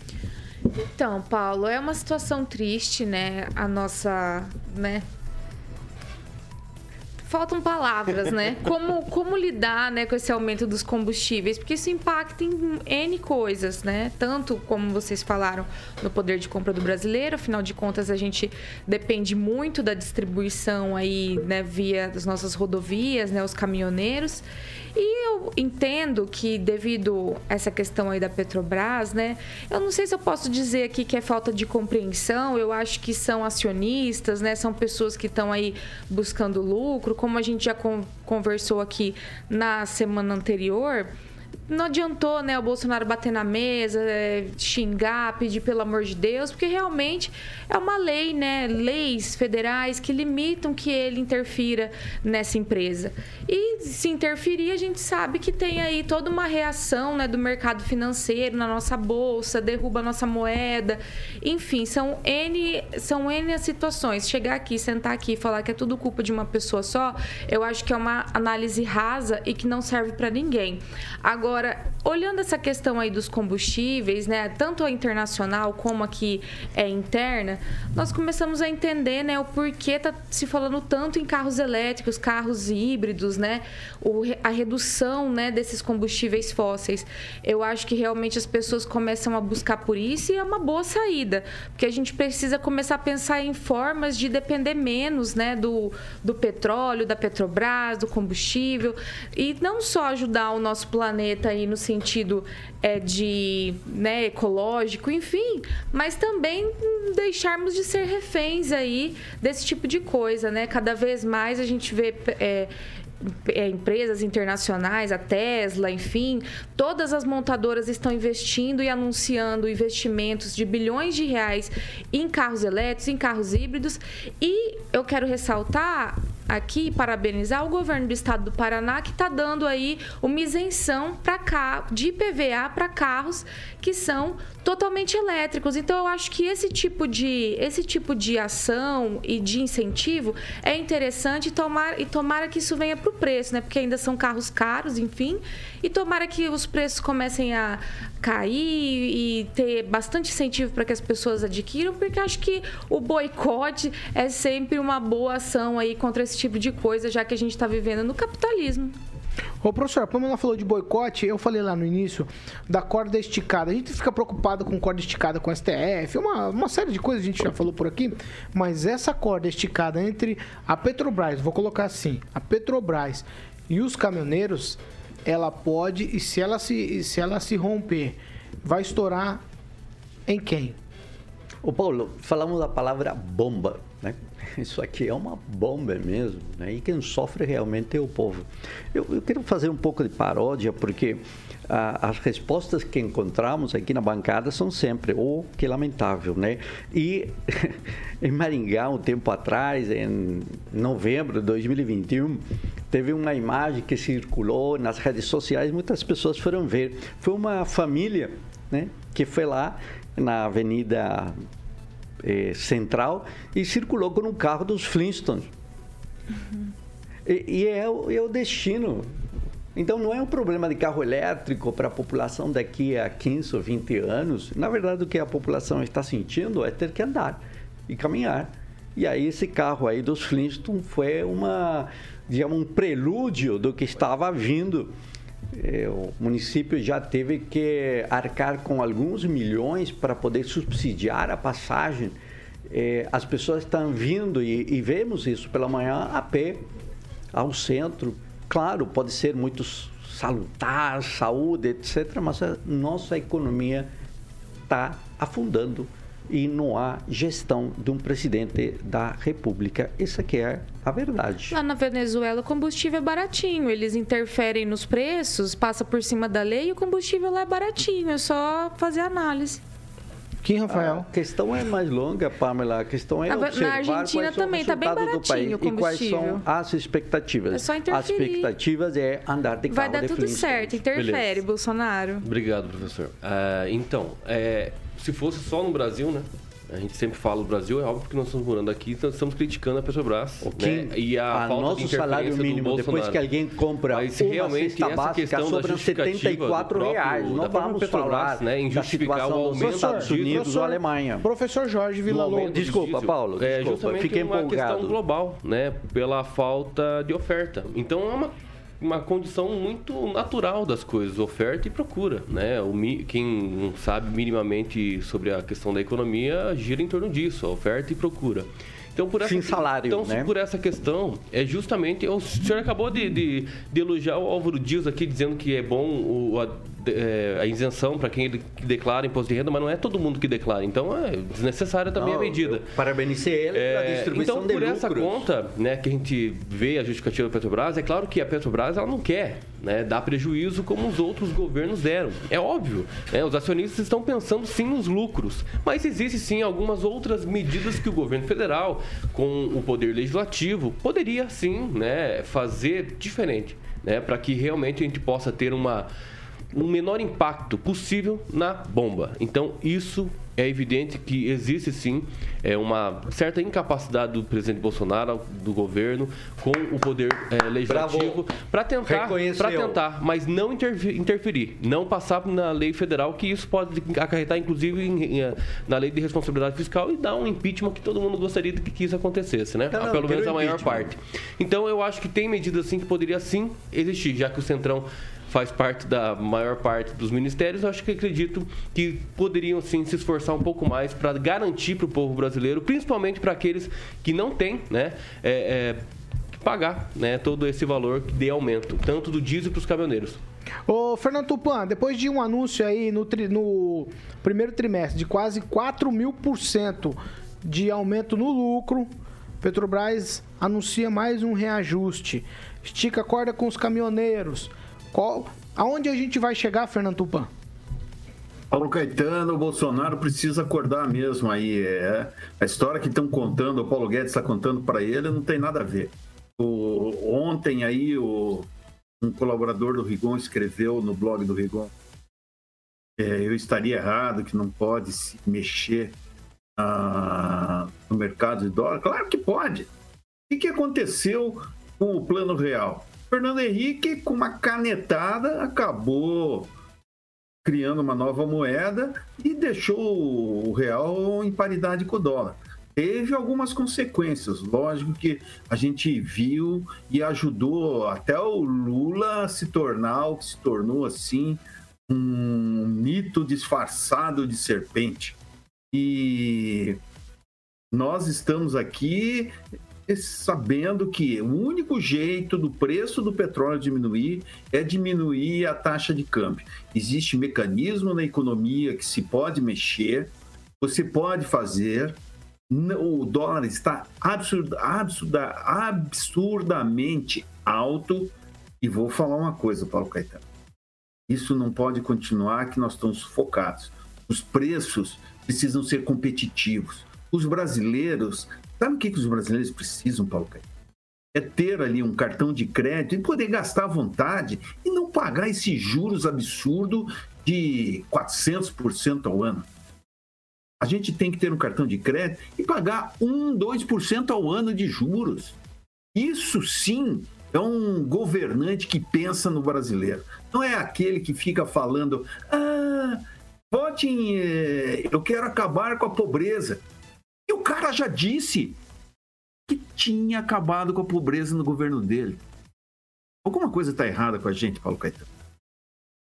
Então, Paulo, é uma situação triste, né? A nossa, né? Faltam palavras, né? Como, como lidar né, com esse aumento dos combustíveis? Porque isso impacta em N coisas, né? Tanto como vocês falaram no poder de compra do brasileiro, afinal de contas, a gente depende muito da distribuição aí, né, via das nossas rodovias, né, os caminhoneiros. E eu entendo que devido a essa questão aí da Petrobras, né, eu não sei se eu posso dizer aqui que é falta de compreensão, eu acho que são acionistas, né, são pessoas que estão aí buscando lucro, como a gente já conversou aqui na semana anterior, não adiantou, né, o Bolsonaro bater na mesa, é, xingar, pedir pelo amor de Deus, porque realmente é uma lei, né, leis federais que limitam que ele interfira nessa empresa. E se interferir, a gente sabe que tem aí toda uma reação, né, do mercado financeiro na nossa bolsa, derruba a nossa moeda. Enfim, são N, são N as situações. Chegar aqui, sentar aqui e falar que é tudo culpa de uma pessoa só, eu acho que é uma análise rasa e que não serve para ninguém. Agora, olhando essa questão aí dos combustíveis, né, tanto a internacional como aqui é interna, nós começamos a entender, né, o porquê tá se falando tanto em carros elétricos, carros híbridos, né, o, a redução, né, desses combustíveis fósseis. Eu acho que realmente as pessoas começam a buscar por isso e é uma boa saída, porque a gente precisa começar a pensar em formas de depender menos, né, do, do petróleo, da Petrobras, do combustível e não só ajudar o nosso planeta aí no sentido é, de né, ecológico, enfim, mas também deixarmos de ser reféns aí desse tipo de coisa, né? Cada vez mais a gente vê é, é, empresas internacionais, a Tesla, enfim, todas as montadoras estão investindo e anunciando investimentos de bilhões de reais em carros elétricos, em carros híbridos. E eu quero ressaltar aqui parabenizar o governo do estado do Paraná que está dando aí uma isenção para cá de IPVA para carros que são totalmente elétricos. Então eu acho que esse tipo de esse tipo de ação e de incentivo é interessante tomar e tomara que isso venha para o preço, né? Porque ainda são carros caros, enfim, e tomara que os preços comecem a cair e ter bastante incentivo para que as pessoas adquiram, porque acho que o boicote é sempre uma boa ação aí contra esse tipo de coisa, já que a gente está vivendo no capitalismo. Ô, professor, a Pamela falou de boicote, eu falei lá no início da corda esticada. A gente fica preocupado com corda esticada com STF, uma, uma série de coisas a gente já falou por aqui, mas essa corda esticada entre a Petrobras, vou colocar assim, a Petrobras e os caminhoneiros, ela pode, e se ela se, se, ela se romper, vai estourar em quem? Ô Paulo, falamos da palavra bomba, né? Isso aqui é uma bomba mesmo, né? E quem sofre realmente é o povo. Eu, eu quero fazer um pouco de paródia, porque ah, as respostas que encontramos aqui na bancada são sempre, oh, que lamentável, né? E em Maringá, um tempo atrás, em novembro de 2021, teve uma imagem que circulou nas redes sociais, muitas pessoas foram ver. Foi uma família, né, que foi lá na Avenida eh, Central e circulou com um carro dos Flintstones. Uhum. E, e é, o, é o destino. Então não é um problema de carro elétrico para a população daqui a 15 ou 20 anos. Na verdade, o que a população está sentindo é ter que andar e caminhar. E aí esse carro aí dos Flintstones foi uma, digamos, um prelúdio do que estava vindo é, o município já teve que arcar com alguns milhões para poder subsidiar a passagem. É, as pessoas estão vindo e, vemos isso pela manhã a pé ao centro. Claro, pode ser muito salutar, saúde, etc., mas a nossa economia está afundando e não há gestão de um presidente da República. Essa que é a verdade. Lá na Venezuela o combustível é baratinho, eles interferem nos preços, passa por cima da lei e o combustível lá é baratinho, é só fazer análise. Quem, Rafael? A questão é mais longa, Pamela. A questão é na, observar na Argentina também está bem baratinho o combustível. E quais são as expectativas. É só interferir. As expectativas é andar de carro Vai dar de tudo certo, interfere, Beleza. Bolsonaro. Obrigado, professor. Uh, então, é, se fosse só no Brasil, né? A gente sempre fala o Brasil, é óbvio que nós estamos morando aqui, então estamos criticando a Petrobras. Okay. Né? E a, a falta nosso de salário mínimo, depois que alguém compra Mas, uma realmente, cesta básica, sobram 74 reais. Não vamos Petrobras, falar né, em justificar o aumento dos Estados Unidos ou Alemanha. Professor Jorge Villa-Lobos. Desculpa, Paulo. Desculpa, é justamente fiquei uma empolgado. questão global, né? Pela falta de oferta. Então é uma uma condição muito natural das coisas, oferta e procura, né? O, quem não sabe minimamente sobre a questão da economia gira em torno disso, oferta e procura. Então, por essa, Sem salário, então, né? por essa questão, é justamente. O senhor acabou de, de, de elogiar o Álvaro Dias aqui, dizendo que é bom o, a, é, a isenção para quem de- que declara imposto de renda, mas não é todo mundo que declara. Então, é desnecessária também Não, a medida. Parabenizei ele pela É, distribuição então, de por essa conta, né, que a gente vê a justificativa da Petrobras, é claro que a Petrobras ela não quer né, dar prejuízo como os outros governos deram. É óbvio. né, os acionistas estão pensando sim nos lucros. Mas existe sim algumas outras medidas que o governo federal, com o poder legislativo, poderia sim né, fazer diferente. Né, para que realmente a gente possa ter uma um menor impacto possível na bomba. Então, isso é evidente que existe sim é, uma certa incapacidade do presidente Bolsonaro, do governo, com o poder é, legislativo, para tentar, pra tentar, mas não interferir, não passar na lei federal, que isso pode acarretar, inclusive, em- em- na lei de responsabilidade fiscal e dar um impeachment que todo mundo gostaria de que isso acontecesse, né? Não, Pelo menos a maior parte. Então, eu acho que tem medidas assim que poderia sim existir, já que o Centrão faz parte da maior parte dos ministérios, eu acho que acredito que poderiam sim se esforçar um pouco mais para garantir para o povo brasileiro, principalmente para aqueles que não têm, né, é, é, que pagar, né, todo esse valor de aumento, tanto do diesel para os caminhoneiros. Ô, Fernando Tupan, depois de um anúncio aí no, tri- no primeiro trimestre de quase 4 mil por cento de aumento no lucro, Petrobras anuncia mais um reajuste. Estica a corda com os caminhoneiros. Qual, aonde a gente vai chegar, Fernando Tupan? Paulo Caetano, o Bolsonaro precisa acordar mesmo aí. É, a história que estão contando, o Paulo Guedes está contando para ele, não tem nada a ver. O- ontem aí, o- um colaborador do Rigon escreveu no blog do Rigon é, eu estaria errado, que não pode se mexer ah, no mercado de dólar. Claro que pode. O que, que aconteceu com o Plano Real? Fernando Henrique, com uma canetada, acabou criando uma nova moeda e deixou o real em paridade com o dólar. Teve algumas consequências, lógico que a gente viu e ajudou até o Lula se tornar o que se tornou assim um mito disfarçado de serpente. E nós estamos aqui sabendo que o único jeito do preço do petróleo diminuir é diminuir a taxa de câmbio. Existe mecanismo na economia que se pode mexer, você pode fazer. O dólar está absurda, absurdamente alto. E vou falar uma coisa, Paulo Caetano. Isso não pode continuar, que nós estamos sufocados. Os preços precisam ser competitivos. Os brasileiros, sabe o que, que os brasileiros precisam, Paulo Caetano? É ter ali um cartão de crédito e poder gastar à vontade e não pagar esses juros absurdos de 400% ao ano. A gente tem que ter um cartão de crédito e pagar 1, 2% ao ano de juros. Isso sim é um governante que pensa no brasileiro. Não é aquele que fica falando, ah, votem, eh, eu quero acabar com a pobreza. Cara já disse que tinha acabado com a pobreza no governo dele. Alguma coisa está errada com a gente, Paulo Caetano.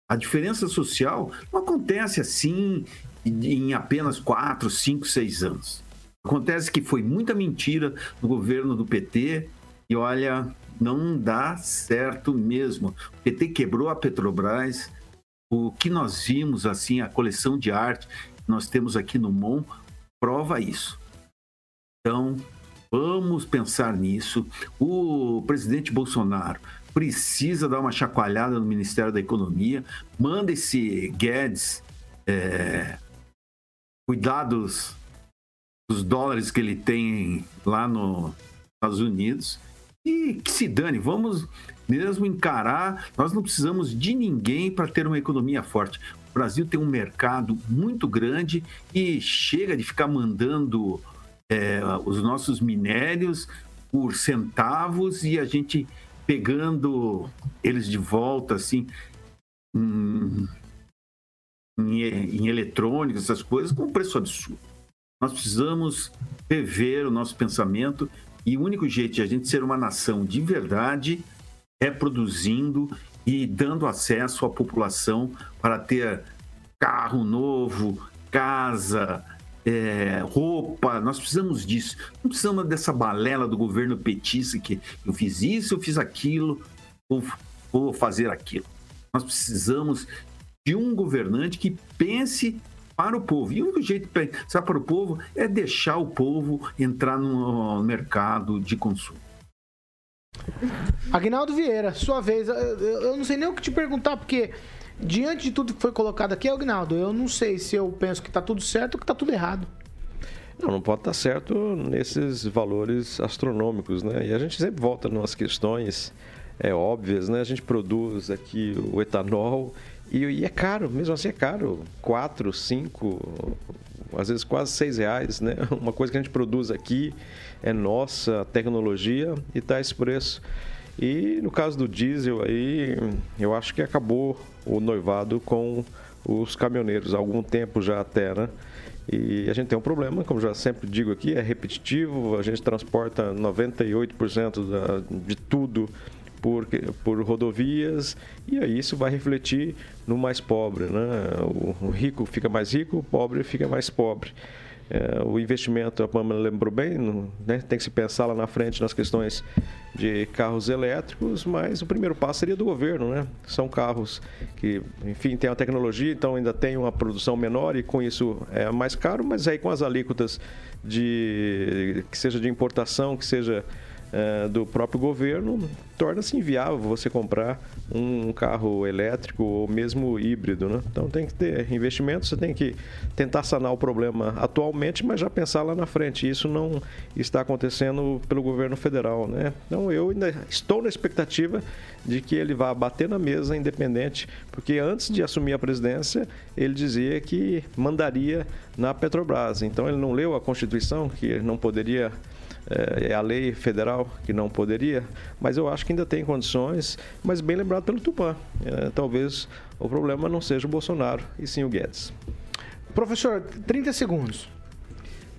A diferença social não acontece assim em apenas 4, 5, 6 anos. Acontece que foi muita mentira no governo do PT e olha, não dá certo mesmo. O PT quebrou a Petrobras. O que nós vimos, assim, a coleção de arte que nós temos aqui no MON, prova isso. Então, vamos pensar nisso. O presidente Bolsonaro precisa dar uma chacoalhada no Ministério da Economia. Manda esse Guedes é, cuidar dos, dos dólares que ele tem lá nos Estados Unidos. E que se dane, vamos mesmo encarar. Nós não precisamos de ninguém para ter uma economia forte. O Brasil tem um mercado muito grande e chega de ficar mandando é, os nossos minérios por centavos e a gente pegando eles de volta, assim, em, em, em eletrônicos, essas coisas, com um preço absurdo. Nós precisamos rever o nosso pensamento e o único jeito de a gente ser uma nação de verdade é produzindo e dando acesso à população para ter carro novo, casa, é, roupa, nós precisamos disso. Não precisamos dessa balela do governo petista que eu fiz isso, eu fiz aquilo, vou, vou fazer aquilo. Nós precisamos de um governante que pense para o povo. E o único jeito de pensar para o povo é deixar o povo entrar no mercado de consumo. Agnaldo Vieira, sua vez. Eu, não sei nem o que te perguntar, porque diante de tudo que foi colocado aqui, Agnaldo, eu não sei se eu penso que está tudo certo ou que está tudo errado. Não, não pode estar certo nesses valores astronômicos, né? E a gente sempre volta nas questões é, óbvias, né? A gente produz aqui o etanol e, e é caro, mesmo assim é caro. Quatro, cinco, às vezes quase seis reais, né? Uma coisa que a gente produz aqui é nossa tecnologia e está esse preço. E no caso do diesel aí, eu acho que acabou o noivado com os caminhoneiros há algum tempo já até, né? E a gente tem um problema, como já sempre digo aqui, é repetitivo, a gente transporta 98% da, de tudo por, por rodovias, e aí isso vai refletir no mais pobre. Né? O, rico fica mais rico, o pobre fica mais pobre. É, o investimento, a Pamela lembrou bem, né? tem que se pensar lá na frente nas questões de carros elétricos, mas o primeiro passo seria do governo, né? São carros que, enfim, tem a tecnologia, então ainda tem uma produção menor e com isso é mais caro, mas aí com as alíquotas de que seja de importação, que seja é, do próprio governo, torna-se inviável você comprar um carro elétrico ou mesmo híbrido. Né? Então tem que ter investimento, você tem que tentar sanar o problema atualmente, mas já pensar lá na frente. Isso não está acontecendo pelo governo federal. Né? Então eu ainda estou na expectativa de que ele vá bater na mesa independente, porque antes de assumir a presidência, ele dizia que mandaria na Petrobras. Então ele não leu a Constituição, que não poderia é, é a lei federal que não poderia, mas eu acho que ainda tem condições, mas bem lembrado pelo Tupã. É, talvez o problema não seja o Bolsonaro, e sim o Guedes. Professor, 30 segundos.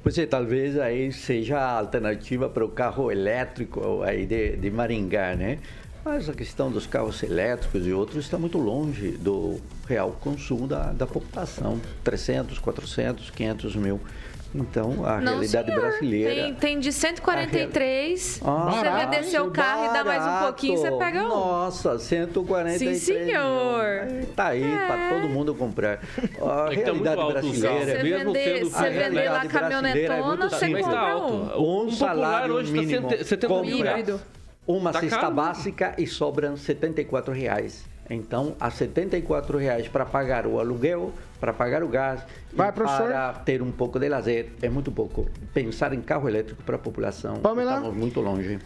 Pois é, talvez aí seja a alternativa para o carro elétrico aí de, de Maringá, né? Mas a questão dos carros elétricos e outros está muito longe do real consumo da, da população. 300, 400, 500 mil. Então, a não, realidade senhor. brasileira. Tem, tem de 143. Ah, você barato, vender seu carro barato. e dá mais um pouquinho, você pega um. Nossa, 143. Sim, senhor. Mil. Tá aí é. para todo mundo comprar. A é realidade tá brasileira. Você mesmo vender, sendo você vender lá caminhonetona, é você compra tá um. Um salário hoje tá mínimo. Tá 70 mil Uma tá cesta caro. básica e sobram 74 reais. Então, a 74 reais para pagar o aluguel, para pagar o gás, Vai, para ter um pouco de lazer, é muito pouco. Pensar em carro elétrico para a população, Pamela? estamos muito longe.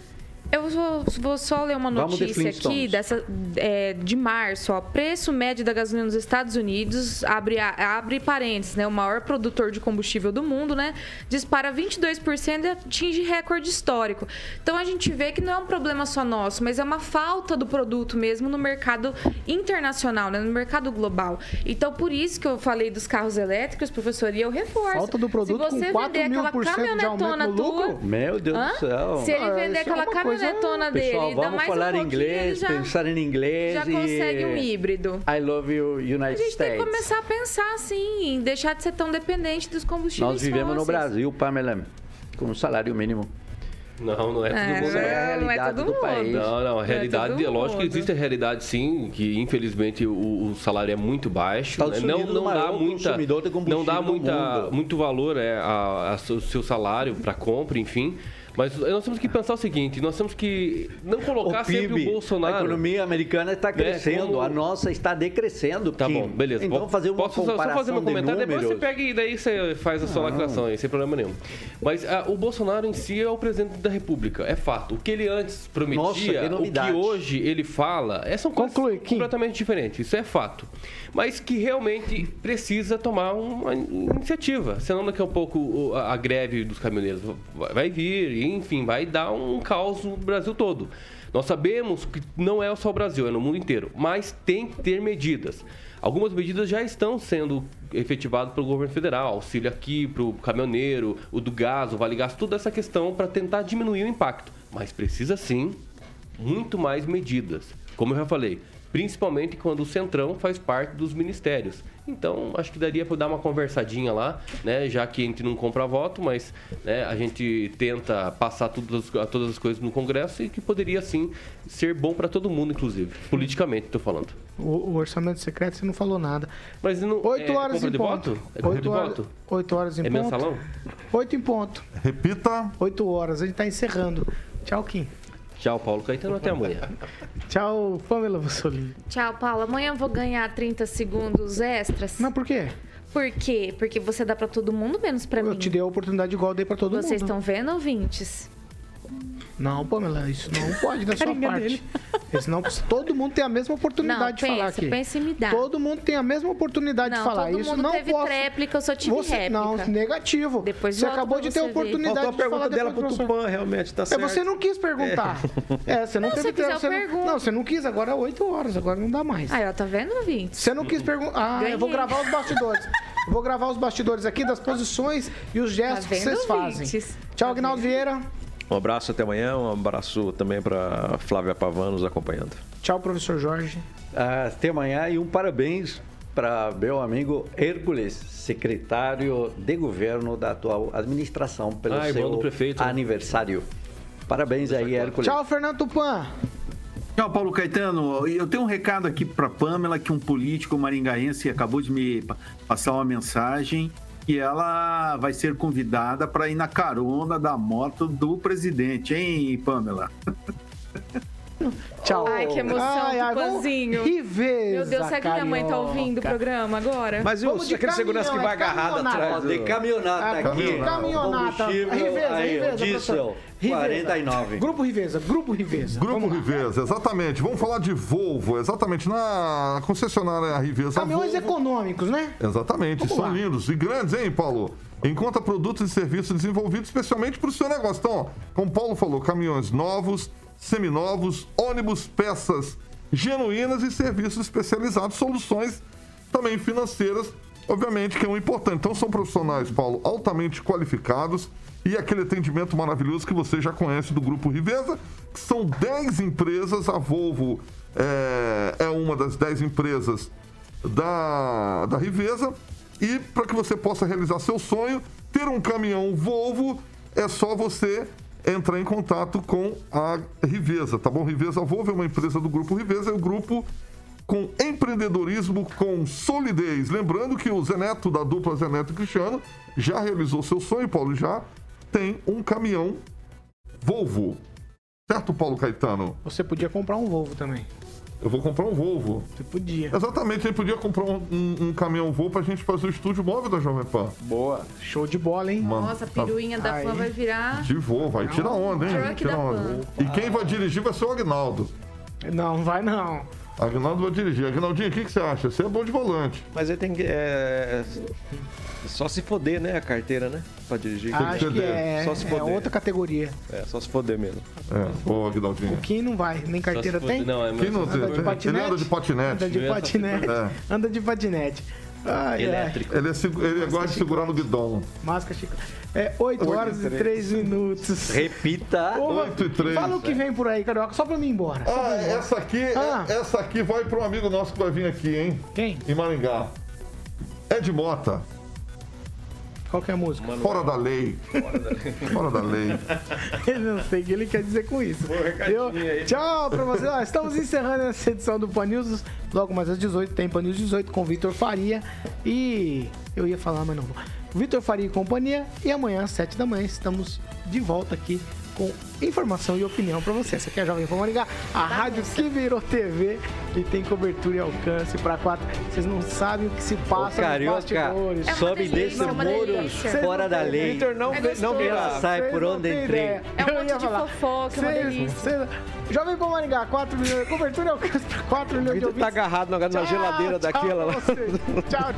Eu vou, vou, só ler uma notícia aqui dessa, é, de março. Ó, preço médio da gasolina nos Estados Unidos, abre, abre parênteses, né? O maior produtor de combustível do mundo, né? Dispara 22% e atinge recorde histórico. Então a gente vê que não é um problema só nosso, mas é uma falta do produto mesmo no mercado internacional, né? No mercado global. Então por isso que eu falei dos carros elétricos, professor, e eu reforço. Falta do produto Se você com vender aquela caminhonetona tua. Meu Deus Hã? do céu. Se ele vender ah, aquela caminhonetona maratona Pessoal, dele. Vamos mais falar um inglês, já, pensar em inglês. Já consegue um híbrido. I love you, United States. A gente States. tem que começar a pensar assim, deixar de ser tão dependente dos combustíveis Nós vivemos fósseis. no Brasil, Pamela, com um salário mínimo. Não, não é todo é, mundo. é a realidade é do país. Não, não, a realidade, é, é lógico que existe a realidade sim, que infelizmente o, o salário é muito baixo. Né? Não, não dá muita, não dá muita, muito valor é, a, a, ao seu salário para compra, enfim. Mas nós temos que pensar o seguinte: nós temos que não colocar o PIB, sempre o Bolsonaro. A economia americana está né, crescendo, né, como... a nossa está decrescendo. Tá bom, beleza. Então fazer uma Posso comparação só fazer meu comentário, de depois você pega e daí você faz a sua lacração aí, sem problema nenhum. Mas a, ah, o Bolsonaro em si é o presidente da República, é fato. O que ele antes prometia, nossa, que o que hoje ele fala, é, são coisas Conclui, completamente diferentes. Isso é fato. Mas que realmente precisa tomar uma iniciativa. Senão daqui a pouco a, a greve dos caminhoneiros vai vir enfim, vai dar um caos no Brasil todo. Nós sabemos que não é só o Brasil, é no mundo inteiro, mas tem que ter medidas. Algumas medidas já estão sendo efetivadas pelo governo federal, auxílio aqui para o caminhoneiro, o do gás, o vale gás, toda essa questão para tentar diminuir o impacto. Mas precisa sim muito mais medidas. Como eu já falei, principalmente quando o Centrão faz parte dos ministérios. Então, acho que daria para dar uma conversadinha lá, né? Já que a gente não compra voto, mas né, a gente tenta passar todas, todas as coisas no Congresso e que poderia, sim, ser bom para todo mundo, inclusive. Politicamente, estou falando. O, o orçamento secreto você não falou nada. Mas não. 8 é horas compra em de ponto. voto? É compra de 8 horas, voto? 8 horas em É ponto. mensalão? 8 em ponto. Repita. 8 horas. A gente tá encerrando. Tchau, Kim. Tchau, Paulo Caetano. Até amanhã. Tchau, Pamela Vassoli. Tchau, Paulo. Amanhã eu vou ganhar 30 segundos extras. Mas por quê? Por quê? Porque você dá pra todo mundo, menos pra Eu mim. te dei a oportunidade igual eu dei pra todo Vocês mundo. estão vendo, ouvintes? Não, Pamela, isso não pode da sua parte. dele. Senão todo mundo tem a mesma oportunidade Não, de falar pensa, aqui. pensa em me dar. Todo mundo tem a mesma oportunidade Não, de falar todo isso. mundo não teve posso. tréplica, eu só tive você, réplica. Não, negativo. Depois você acabou de ter ver. oportunidade Faltou a de pergunta falar dela depois pro. Tupã, realmente, tá É, certo. você não quis perguntar. É, você não, Não, teve tempo. Você não, não, você não quis, agora é 8 horas, agora não dá mais. Aí, ó, tá vendo, ouvintes? Você não quis perguntar. Ah, eu vou gravar os bastidores. Eu vou gravar os bastidores aqui das posições e os gestos que Tá vendo, vocês fazem. Tchau, Agnaldo Vieira. Um abraço até amanhã, um abraço também para Flávia Pavan nos acompanhando. Tchau, professor Jorge. Até amanhã e um parabéns para meu amigo Hércules, secretário de governo da atual administração, pelo Ah, seu prefeito, né? aniversário. Parabéns aí, Hércules. Tchau, Fernando Tupan. Tchau, Paulo Caetano. Eu tenho um recado aqui para Pamela, que um político maringaense acabou de me pa- passar uma mensagem que ela vai ser convidada para ir na carona da moto do presidente, hein, Pamela? Tchau. Ai, que emoção, Ai, ai, vamos- Tupanzinho. Riveza, Meu Deus, será que minha mãe tá ouvindo o programa agora? Mas e de aquele segurança que vai é agarrado atrás? De caminhonata Aqui, aqui. caminhonata. Riveza, aí, Riveza, o diesel, professor. Riveza. 49. Grupo Riveza, Grupo Riveza. Grupo. Riveza, exatamente. Vamos falar de Volvo, exatamente na concessionária Riveza. Caminhões Volvo. econômicos, né? Exatamente, Vamos são lá. lindos e grandes, hein, Paulo? Encontra produtos e serviços desenvolvidos especialmente para o seu negócio. Então, ó, como o Paulo falou, caminhões novos, seminovos, ônibus, peças genuínas e serviços especializados, soluções também financeiras, obviamente, que é um importante. Então, são profissionais, Paulo, altamente qualificados e aquele atendimento maravilhoso que você já conhece do Grupo Riveza, que são 10 empresas, a Volvo é, é uma das 10 empresas da, da Riveza. E para que você possa realizar seu sonho, ter um caminhão Volvo, é só você entrar em contato com a Riveza, tá bom? Riveza Volvo é uma empresa do Grupo Riveza, é o grupo com empreendedorismo com solidez. Lembrando que o Zeneto, da dupla Zeneto e Cristiano, já realizou seu sonho, Paulo, já tem um caminhão Volvo. Certo, Paulo Caetano? Você podia comprar um Volvo também. Eu vou comprar um Volvo. Você podia. Exatamente, ele podia comprar um, um- um caminhão Volvo pra gente fazer o estúdio móvel da Jovem Pan. Boa. Show de bola, hein? Mano, Nossa, a tá- piruinha da Aí. fã vai virar. De voo, vai tirar onda, hein? Truck Tira da onda. E quem vai dirigir vai ser o Agnaldo. Não, não vai não. Agnaldo vai dirigir. Agnaldinho, o que, que você acha? Você é bom de volante. Mas ele tem que. É... Só se foder, né? A carteira, né? Pra dirigir. Acho que é, Só se é foder. outra categoria. É, só se foder mesmo. É, boa, Agnaldinho. Quem não vai? Nem carteira tem? Não, é Quem não Anda tem? de Ele patinete? anda de patinete. Anda de patinete. É. Anda de patinete. Ai, ai. Elétrico. Ele, é, ele gosta de segurar no guidão. Máscara chica. É 8 horas e 3 minutos. Repita. Ô, 8 e 3. Fala o que vem por aí, Carioca, só pra mim ir embora. Pra Ah, embora. essa aqui, Ah. é- essa aqui vai para um amigo nosso que vai vir aqui, hein? Quem? Em Maringá. Ed Mota. Qual que é a música? Fora da lei. Fora da lei. Ele não sei o que ele quer dizer com isso. Eu- Tchau pra vocês. Ó, estamos encerrando essa edição do Pan News. Logo mais às 18 tem Pan News 18 com Vitor Faria. E eu ia falar, mas não vou. Vitor Faria e companhia. E amanhã às 7 da manhã estamos de volta aqui com informação e opinião pra você. Essa aqui é a Jovem Pan Maringá, a rádio que virou TV e tem cobertura e alcance pra quatro. Vocês não sabem o que se Ô, passa nos Carioca, bastidores. É sobe desse é muro delícia. fora da lei. Vitor, não, É não. Ela sai por onde entrei. É um Eu monte ia de falar. fofoca, é uma delícia. vocês- Jovem Pan Maringá, 4 milhões, cobertura e alcance para 4 milhões de Vitor tá ouvintes. agarrado na, na Tchau, geladeira tchau daquela lá. tchau.